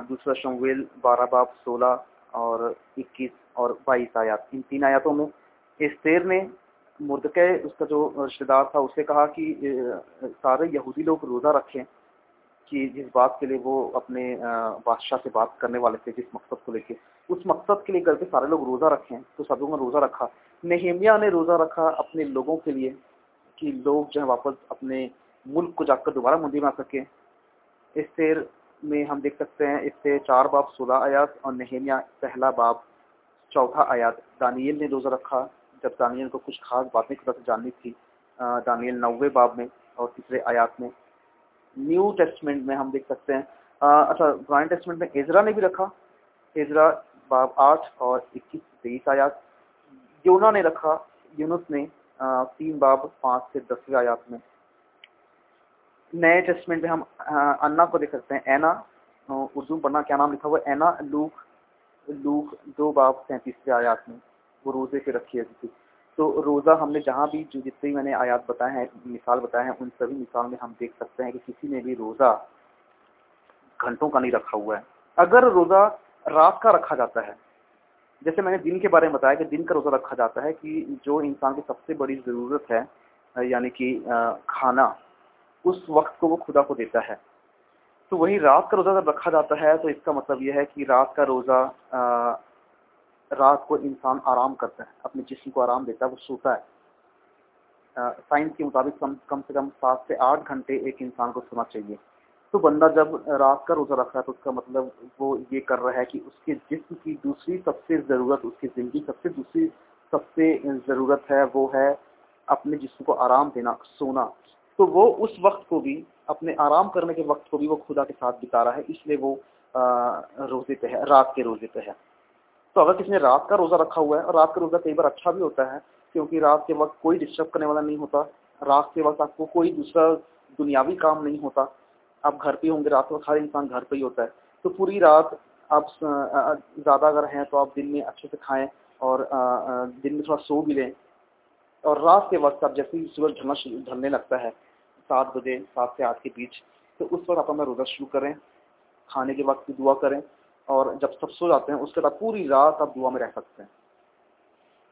Speaker 2: दूसरा शमवेल बारह बाप सोलह और इक्कीस और बाईस आयात। इन तीन आयातों में इस्तेर ने मुर्दके उसका जो रिश्तेदार था उससे कहा कि सारे यहूदी लोग रोज़ा रखें कि जिस बात के लिए वो अपने बादशाह से बात करने वाले थे, जिस मकसद को लेके। उस मकसद के लिए करके सारे लोग रोज़ा रखें तो सब लोगों ने रोज़ा रखा। नहेमिया ने रोज़ा रखा अपने लोगों के लिए कि लोग जो है वापस अपने मुल्क को जाकर दोबारा मंदिर में आ सके। इस शेर में हम देख सकते हैं इससे चार बाब सोलह आयात और नहेमिया पहला बाब चौथा आयात। दानियल ने रोज़ा रखा। जब दानियल को कुछ खास बातें खुदा से जाननी थी दानियल नौवे बाब में और तीसरे आयात में। न्यू टेस्टमेंट में हम देख सकते हैं। अच्छा पुराने टेस्टमेंट में इजरा ने भी रखा। इजरा बाब आठ और इक्कीस तेईस आयात। योना ने रखा। यूनुस ने तीन बाब पाँच से दसवें आयात में। नए टेस्टमेंट में हम अन्ना को देख सकते हैं। एना उर्दू पढ़ना क्या नाम लिखा हुआ एना, लूक लूक, दो बाब सैंतीसवें आयात में। वो रोज़े पे रखी है थी। तो रोज़ा हमने जहाँ भी जो जितने मैंने आयात बताए हैं, मिसाल बताए हैं, उन सभी मिसाल में हम देख सकते हैं कि किसी ने भी रोज़ा घंटों का नहीं रखा हुआ है। अगर रोज़ा रात का रखा जाता है, जैसे मैंने दिन के बारे में बताया कि दिन का रोज़ा रखा जाता है कि जो इंसान की सबसे बड़ी ज़रूरत है, यानी कि खाना, उस वक्त को वो खुदा को देता है। तो वही रात का रोज़ा जब रखा जाता है तो इसका मतलब यह है कि रात का रोज़ा रात को इंसान आराम करता है, अपने जिस्म को आराम देता है, वो सोता है। साइंस के मुताबिक कम कम से कम सात से आठ घंटे एक इंसान को सोना चाहिए। तो बंदा जब रात का रोज़ा रख रहा है तो उसका मतलब वो ये कर रहा है कि उसके जिस्म की दूसरी सबसे ज़रूरत, उसकी ज़िंदगी सबसे दूसरी सबसे ज़रूरत है, वो है अपने जिस्म को आराम देना, सोना। तो वो उस वक्त को भी, अपने आराम करने के वक्त को भी वो खुदा के साथ बिता रहा है, इसलिए वो रोज़े पे है, रात के रोज़े पे है। तो अगर किसी ने रात का रोज़ा रखा हुआ है और रात का रोज़ा कई बार अच्छा भी होता है, क्योंकि रात के वक्त कोई डिस्टर्ब करने वाला नहीं होता, रात के वक्त आपको कोई दूसरा दुनियावी काम नहीं होता। आप घर पे होंगे, रात को हर इंसान घर पे ही होता है। तो पूरी रात आप ज़्यादा अगर हैं तो आप दिन में अच्छे से खाएँ और दिन में थोड़ा सो भी लें। और रात के वक्त आप जैसे ही सूरज ढलना ढलने लगता है, सात बजे, सात से आठ के बीच तो उस वक्त आप अपना रोज़ा शुरू करें, खाने के वक्त दुआ करें। और जब सब सो जाते हैं, उसके बाद पूरी रात आप दुआ में रह सकते हैं।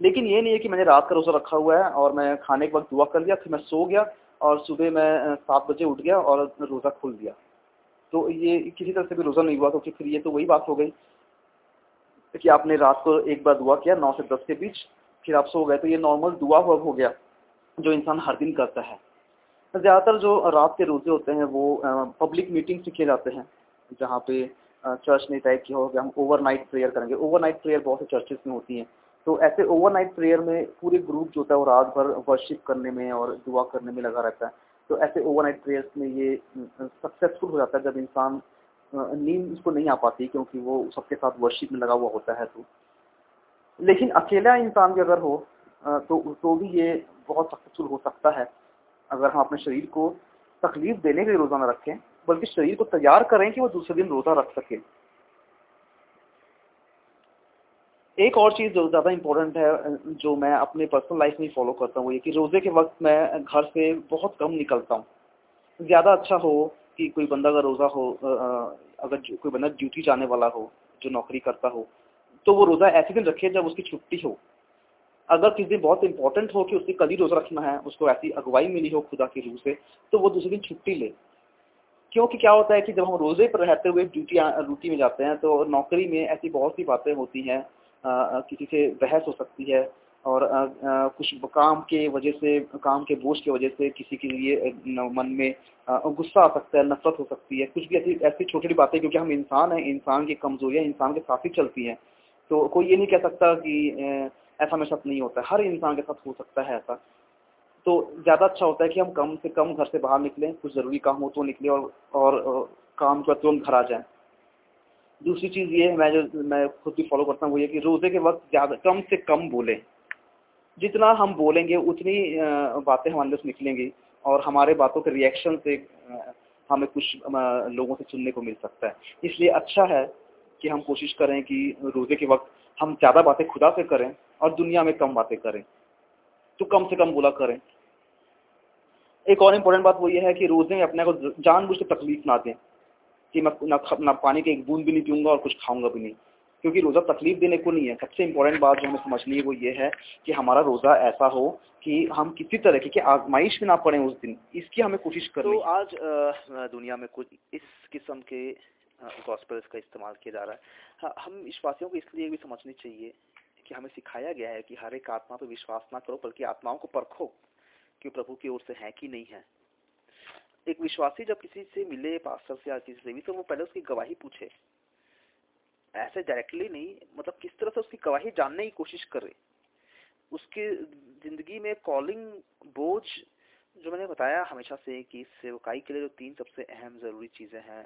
Speaker 2: लेकिन ये नहीं है कि मैंने रात का रोज़ा रखा हुआ है और मैं खाने के वक्त दुआ कर लिया, फिर मैं सो गया और सुबह मैं सात बजे उठ गया और रोज़ा खुल दिया। तो ये किसी तरह से भी रोज़ा नहीं हुआ, क्योंकि फिर ये तो वही बात हो गई कि आपने रात को एक बार दुआ किया, नौ से दस के बीच, फिर आप सो गए तो ये नॉर्मल दुआ हुआ हो गया जो इंसान हर दिन करता है। ज़्यादातर जो रात के रोज़े होते हैं, वो पब्लिक मीटिंग से किए जाते हैं, जहाँ पे चर्च ने तय किया होगा हम ओवरनाइट प्रेयर करेंगे। ओवरनाइट प्रेयर बहुत से चर्चेस में होती हैं। तो ऐसे ओवरनाइट प्रेयर में पूरे ग्रुप जो होता है वो रात भर वर्शिप करने में और दुआ करने में लगा रहता है। तो ऐसे ओवरनाइट प्रेयर्स में ये सक्सेसफुल हो जाता है जब इंसान नींद उसको नहीं आ पाती क्योंकि वो सबके साथ वर्शिप में लगा हुआ होता है तो। लेकिन अकेला इंसान भी अगर हो तो तो भी ये बहुत सक्सेसफुल हो सकता है। अगर हम अपने शरीर को तकलीफ़ देने के लिए रोज़ाना रखें बल्कि शरीर को तैयार करें कि वो दूसरे दिन रोज़ा रख सके। एक और चीज़ जो ज़्यादा इम्पोर्टेंट है, जो मैं अपने पर्सनल लाइफ में फॉलो करता हूँ, ये कि रोज़े के वक्त मैं घर से बहुत कम निकलता हूँ। ज़्यादा अच्छा हो कि कोई बंदा अगर रोज़ा हो अगर कोई बंदा ड्यूटी जाने वाला हो, जो नौकरी करता हो तो वो रोज़ा ऐसे दिन रखे जब उसकी छुट्टी हो। अगर किसी दिन बहुत इंपॉर्टेंट हो कि उसके कल ही रोज़ा रखना है, उसको ऐसी अगुवाई मिली हो खुदा की रूह से तो वो दूसरे दिन छुट्टी ले। क्योंकि क्या होता है कि जब हम रोज़े पर रहते हुए ड्यूटी ड्यूटी में जाते हैं तो नौकरी में ऐसी बहुत सी बातें होती हैं किसी से बहस हो सकती है और आ, आ, कुछ काम के वजह से काम के बोझ की वजह से किसी के लिए मन में गुस्सा आ सकता है नफरत हो सकती है। कुछ भी ऐसी ऐसी छोटी छोटी बातें क्योंकि हम इंसान हैं इंसान की कमजोरियाँ इंसान के साथ ही चलती हैं तो कोई ये नहीं कह सकता कि ऐसा मेरे साथ नहीं होता हर इंसान के साथ हो सकता है ऐसा। तो ज़्यादा अच्छा होता है कि हम कम से कम घर से बाहर निकलें, कुछ ज़रूरी काम हो तो निकले और और काम के बाद तुरंत घर आ जाएँ। दूसरी चीज़ ये है, मैं जो, मैं खुद भी फॉलो करता हूँ, वो ये कि रोज़े के वक्त ज़्यादा, कम से कम बोलें। जितना हम बोलेंगे, उतनी बातें हमारे अंदर निकलेंगी और हमारे बातों के रिएक्शन से हमें कुछ लोगों से सुनने को मिल सकता है। इसलिए अच्छा है कि हम कोशिश करें कि रोज़े के वक्त हम ज़्यादा बातें खुदा से करें और दुनिया में कम बातें करें। तो कम से कम बोला करें। एक और इम्पोर्टेंट बात वो ये है कि रोज़े में अपने को जानबूझ के तकलीफ़ ना दें कि मैं ना, ना पानी के एक बूंद भी नहीं पीऊँगा और कुछ खाऊँगा भी नहीं। क्योंकि रोज़ा तकलीफ़ देने को नहीं है। सबसे इम्पोर्टेंट बात जो हमें समझनी है वो ये है कि हमारा रोज़ा ऐसा हो कि हम किसी तरह की आजमाइश में ना पड़े उस दिन। इसकी हमें कोशिश करें
Speaker 1: तो आज दुनिया में कुछ इस किस्म के गॉस्पेल्स का इस्तेमाल किया जा रहा है। हाँ, हम विश्वासियों को इसलिए भी समझनी चाहिए कि हमें सिखाया गया है कि हर एक आत्मा पर विश्वास ना करो बल्कि आत्माओं को परखो। कि प्रभु की ओर से है कि नहीं है। एक विश्वासी जब किसी से मिले, पास्टर से या किसी से भी तो वो पहले उसकी गवाही पूछे। ऐसे डायरेक्टली नहीं मतलब किस तरह से उसकी गवाही जानने की कोशिश करे। उसके ज़िंदगी में कॉलिंग बोझ, जो मैंने बताया हमेशा से कि सेवकाई के लिए जो तीन सबसे अहम ज़रूरी चीज़ें हैं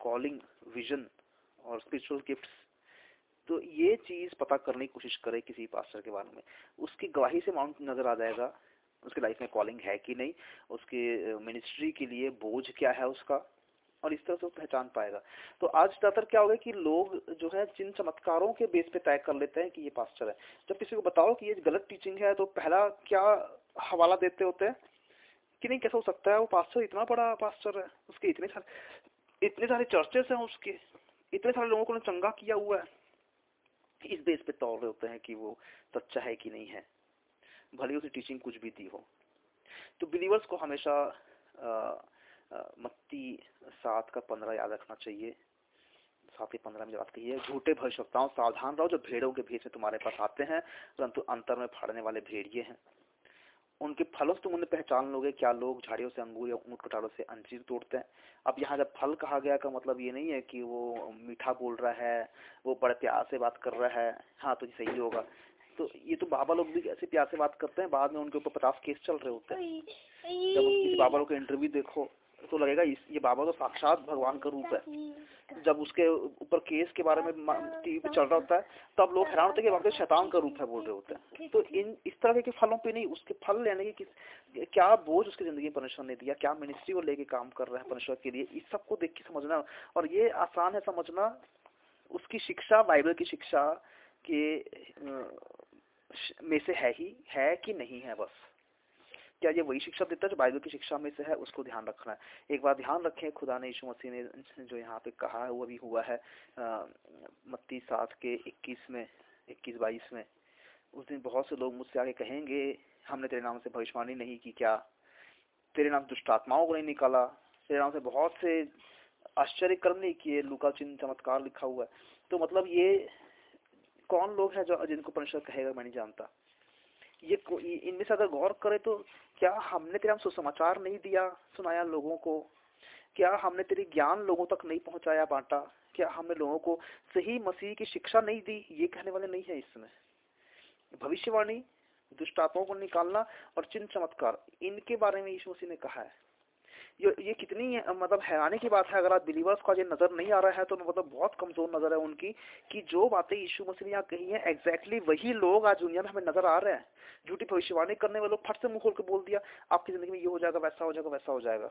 Speaker 1: कॉलिंग विजन और स्पिरिचुअल गिफ्ट्स तो ये चीज़ पता करने की कोशिश करे किसी पास्टर के बारे में। उसकी गवाही से माउंट नज़र आ जाएगा। उसकी लाइफ में कॉलिंग है कि नहीं, उसके मिनिस्ट्री के लिए बोझ क्या है उसका, और इस तरह से वो पहचान पाएगा। तो आज ज़्यादातर क्या होगा कि लोग जो है, जिन चमत्कारों के बेस पे तय कर लेते हैं कि ये पास्टर है। जब किसी को बताओ कि ये गलत टीचिंग है तो पहला क्या हवाला देते होते हैं? कि नहीं, कैसा हो सकता है? वो पास्टर इतना बड़ा पास्टर है, उसके इतने सारे इतने सारे चर्चेस हैं उसके, इतने सारे लोगों को चंगा किया हुआ है। इस बेस पे तौर रहे होते हैं कि वो सच्चा है कि नहीं है। भले उसकी टीचिंग कुछ भी दी हो। तो बिलीवर्स को हमेशा मत्ती सात का पंद्रह याद रखना चाहिए। सात के पंद्रह में बात कही है, झूठे भविष्यताओं सावधान रहो, जो भेड़ों के भेष में तुम्हारे पास आते हैं, परंतु अंतर में फाड़ने वाले भेड़िए हैं। उनके फलों से तुम उन्हें पहचान लोगे, क्या लोग झाड़ियों से अंगूर या ऊँट कटारों से अंजीर तोड़ते हैं? अब यहाँ जब फल कहा गया, का मतलब ये नहीं है कि वो मीठा बोल रहा है, वो बड़े प्यार से बात कर रहा है। हाँ तो सही होगा। तो ये तो बाबा लोग भी ऐसे प्यार से बात करते हैं बाद में उनके ऊपर पचास केस चल रहे होते हैं। जब किसी बाबा लोग का इंटरव्यू देखो तो लगेगा इस ये बाबा तो साक्षात भगवान का रूप है। जब उसके ऊपर केस के बारे में टीवी पे चल रहा होता है तब लोग हैरान होते हैं कि बाबा शैतान का रूप है बोल रहे होते हैं। तो इन इस तरह के फलों पे नहीं उसके फल लेने की किस क्या बोझ उसकी ज़िंदगी में परमेश्वर ने दिया क्या मिनिस्ट्री वो लेके काम कर रहा है परमेश्वर के लिए इस सबको देख के समझना। और ये आसान है समझना उसकी शिक्षा बाइबल की शिक्षा के में से है ही, है कि नहीं है बस। क्या ये वही शिक्षा देता है जो बाइबल की शिक्षा में से है, उसको ध्यान रखना है। एक बार ध्यान रखें, खुदा ने यीशु मसीह ने जो यहाँ पे कहा है, वो भी हुआ है मत्ती सात के इक्कीस में, इक्कीस बाईस में। उस दिन बहुत से लोग मुझसे आगे कहेंगे, हमने तेरे नाम से भविष्यवाणी नहीं की क्या? तेरे नाम दुष्टात्माओं को नहीं निकाला? तेरे नाम से बहुत से आश्चर्य कर्म नहीं किए? लुका चिन्ह चमत्कार लिखा हुआ है। तो मतलब ये कौन लोग हैं जो जिनको परमेश्वर कहेगा मैं नहीं जानता। ये इनमें से अगर गौर करें तो क्या हमने तेरा सुसमाचार नहीं दिया, सुनाया लोगों को? क्या हमने तेरी ज्ञान लोगों तक नहीं पहुँचाया बांटा? क्या हमने लोगों को सही मसीह की शिक्षा नहीं दी? ये कहने वाले नहीं है इसमें। भविष्यवाणी, दुष्टात्माओं को निकालना और चिन्ह चमत्कार इनके बारे में यीशु मसीह ने कहा है। ये ये कितनी मतलब हैरानी की बात है, अगर आप बिलीवर्स का ये नज़र नहीं आ रहा है तो मतलब बहुत कमज़ोर नज़र है उनकी, कि जो बातें यीशु मसीह ने यहाँ कही है एग्जैक्टली वही लोग आज दुनिया में हमें नज़र आ रहे हैं। झूठी भविष्यवाणी करने वाले लोग फट से मुँह खोल के बोल दिया, आपकी ज़िंदगी में ये हो जाएगा, वैसा हो जाएगा, वैसा हो जाएगा।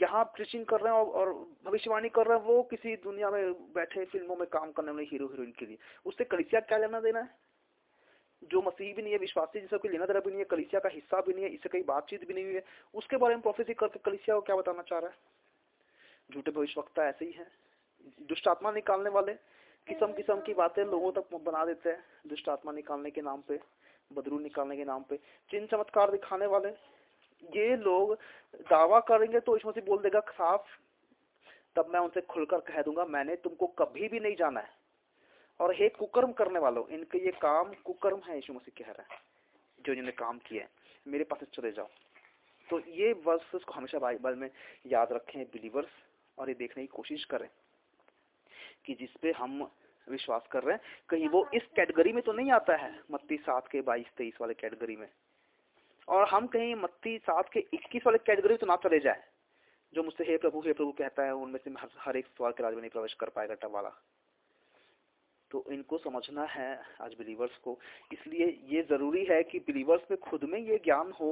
Speaker 1: यहाँ प्रीचिंग कर रहे हैं और भविष्यवाणी कर रहे हैं, वो किसी दुनिया में बैठे फ़िल्मों में काम करने वाले हीरो हीरोइन के लिए। उससे कलिसिया क्या लेना देना है? जो मसीह भी नहीं है, विश्वासी, जिसका कोई लेना देना भी नहीं है, कलिसिया का हिस्सा भी नहीं है, इससे कहीं बातचीत भी नहीं हुई है, उसके बारे में प्रोफेसी करके कलिसिया को क्या बताना चाह रहा है? झूठे भविष्यवक्ता ऐसे ही है। दुष्ट आत्मा निकालने वाले किस्म किस्म की बातें लोगों तक बना देते हैं दुष्ट आत्मा निकालने के नाम पे, बदरू निकालने के नाम पे, चिन्ह चमत्कार दिखाने वाले। ये लोग दावा करेंगे तो इसमें से बोल देगा, साफ़, तब मैं उनसे खुलकर कह दूँगा, मैंने तुमको कभी भी नहीं जाना है। और हे कुकर्म करने वालों इनके ये काम कुकर्म है यीशु मसीह कह रहा है जो इन्होंने काम किया है मेरे पास चले जाओ। तो ये वर्सेस को हमेशा बाइबल में याद रखें बिलीवर्स और ये देखने की कोशिश करें कि जिसपे हम विश्वास कर रहे हैं। कहीं वो इस कैटेगरी में तो नहीं आता है मत्ती सात के बाईस तेईस वाले कैटेगरी में। और हम कहीं मत्ती सात के इक्कीस वाले कैटेगरी तो ना चले जाए जो मुझसे हे प्रभु हे प्रभु कहता है उनमें से हर, हर एक सवाल के राज में नहीं प्रवेश कर पाएगा टवाला तो इनको समझना है आज बिलीवर्स को। इसलिए ये ज़रूरी है कि बिलीवर्स में खुद में ये ज्ञान हो।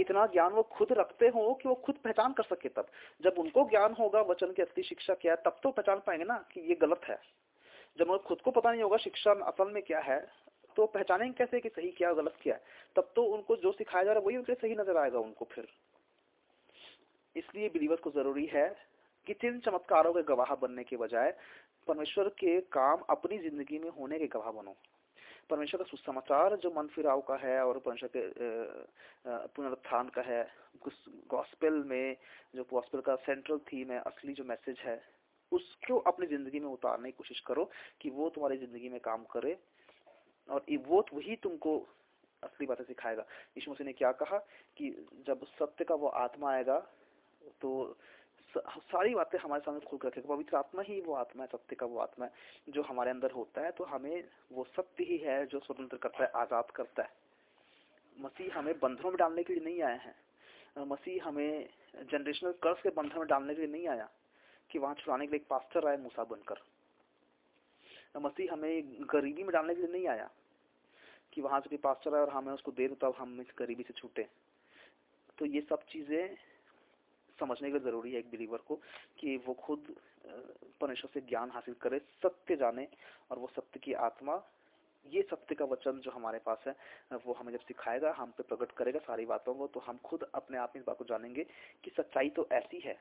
Speaker 1: इतना ज्ञान वो खुद रखते हो कि वो खुद पहचान कर सके तब। जब उनको ज्ञान होगा, वचन की असली शिक्षा क्या है, तब तो पहचान पाएँगे ना कि ये गलत है। जब उनको खुद को पता नहीं होगा शिक्षा असल में क्या है तो पहचानेंगे कैसे कि सही क्या, गलत क्या है। तब तो उनको जो सिखाया जा रहा है, वही उनके सही नज़र आएगा उनको फिर। इसलिए बिलीवर्स को ज़रूरी है कि चिन्ह चमत्कारों के गवाह बनने के बजाय परमेश्वर के काम अपनी ज़िंदगी में होने के गवाह बनो। परमेश्वर का सुसमाचार जो मन फिराव का है और परमेश्वर के पुनरुत्थान का है गॉस्पेल में जो गॉस्पेल का सेंट्रल थीम है, असली जो मैसेज है, उसको अपनी ज़िंदगी में उतारने की कोशिश करो कि वो तुम्हारी ज़िंदगी में काम करे और वो वही तुमको असली बातें सिखाएगा। यीशु मसीह ने क्या कहा कि जब सत्य का वो आत्मा आएगा तो सारी बातें हमारे सामने खुल कर रखेगा पवित्र आत्मा ही वो आत्मा है, सत्य का वो आत्मा है, जो हमारे अंदर होता है तो हमें वो सत्य ही है जो स्वतंत्र करता है, आज़ाद करता है। मसीह हमें बंधनों में डालने के लिए नहीं आया है। मसीह हमें जनरेशनल कर्ज के बंधन में डालने के लिए नहीं आया, कि वहाँ छुड़ाने के लिए एक पास्टर आए मूसा बनकर। मसीह हमें गरीबी में डालने के लिए नहीं आया, कि वहाँ से पास्टर आए और हमें उसको दे दो तब हम इस गरीबी से छूटे। तो ये सब चीज़ें समझने के लिए ज़रूरी है एक बिलीवर को कि वो खुद परमेश्वर से ज्ञान हासिल करे, सत्य जाने और वो सत्य की आत्मा, ये सत्य का वचन जो हमारे पास है, वो हमें जब सिखाएगा, हम पे प्रकट करेगा सारी बातों को तो हम खुद अपने आप इस बात को जानेंगे कि सच्चाई तो ऐसी है।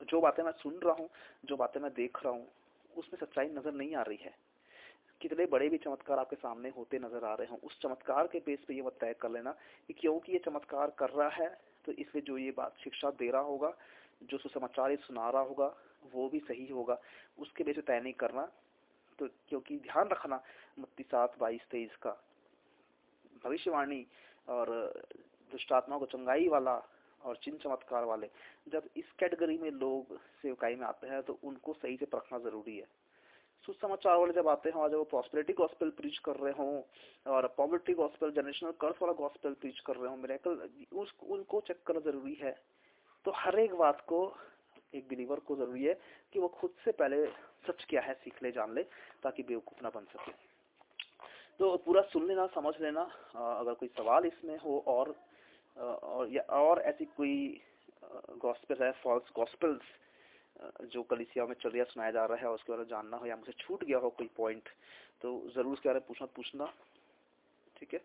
Speaker 1: जो बातें मैं सुन रहा हूँ, जो बातें मैं देख रहा हूँ, उसमें सच्चाई नज़र नहीं आ रही है। कितने बड़े भी चमत्कार आपके सामने होते नज़र आ रहे हो, उस चमत्कार के बेस पे ये मत तय कर लेना कि क्योंकि ये चमत्कार कर रहा है तो इसलिए जो ये बात शिक्षा दे रहा होगा, जो सुसमाचार ये सुना रहा होगा, वो भी सही होगा। उसके पे तय नहीं करना तो क्योंकि ध्यान रखना मत्ती सात बाईस तेईस का भविष्यवाणी और दुष्टात्मा को चंगाई वाला और चिन्ह चमत्कार वाले, जब इस कैटेगरी में लोग सेवकाई में आते हैं तो उनको सही से परखना ज़रूरी है। सुसमाचार वाले जब आते हैं और वो प्रॉस्पेरिटी गॉस्पेल प्रीच कर रहे हों, और पॉवर्टी गॉस्पेल जनरेशनल कर्स वाला गॉस्पेल प्रीच कर रहे हो मेरे उस, उनको चेक करना ज़रूरी है। तो हर एक बात को, एक बिलीवर को ज़रूरी है कि वो खुद से पहले सच क्या है सीख ले, जान ले, ताकि बेवकूफ़ ना बन सके। तो पूरा सुन लेना, समझ लेना अगर कोई सवाल इसमें हो और और या, और ऐसी कोई गॉस्पेल है फॉल्स गॉस्पेल्स जो कलिसिया में चल रहा सुनाया जा रहा है, उसके बारे में जानना हो या मुझे छूट गया हो कोई पॉइंट तो ज़रूर उसके बारे में पूछना पूछना, ठीक है?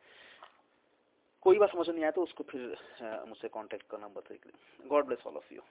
Speaker 1: कोई बात समझ नहीं आया तो उसको फिर मुझसे कॉन्टेक्ट करना बताइए God bless all of you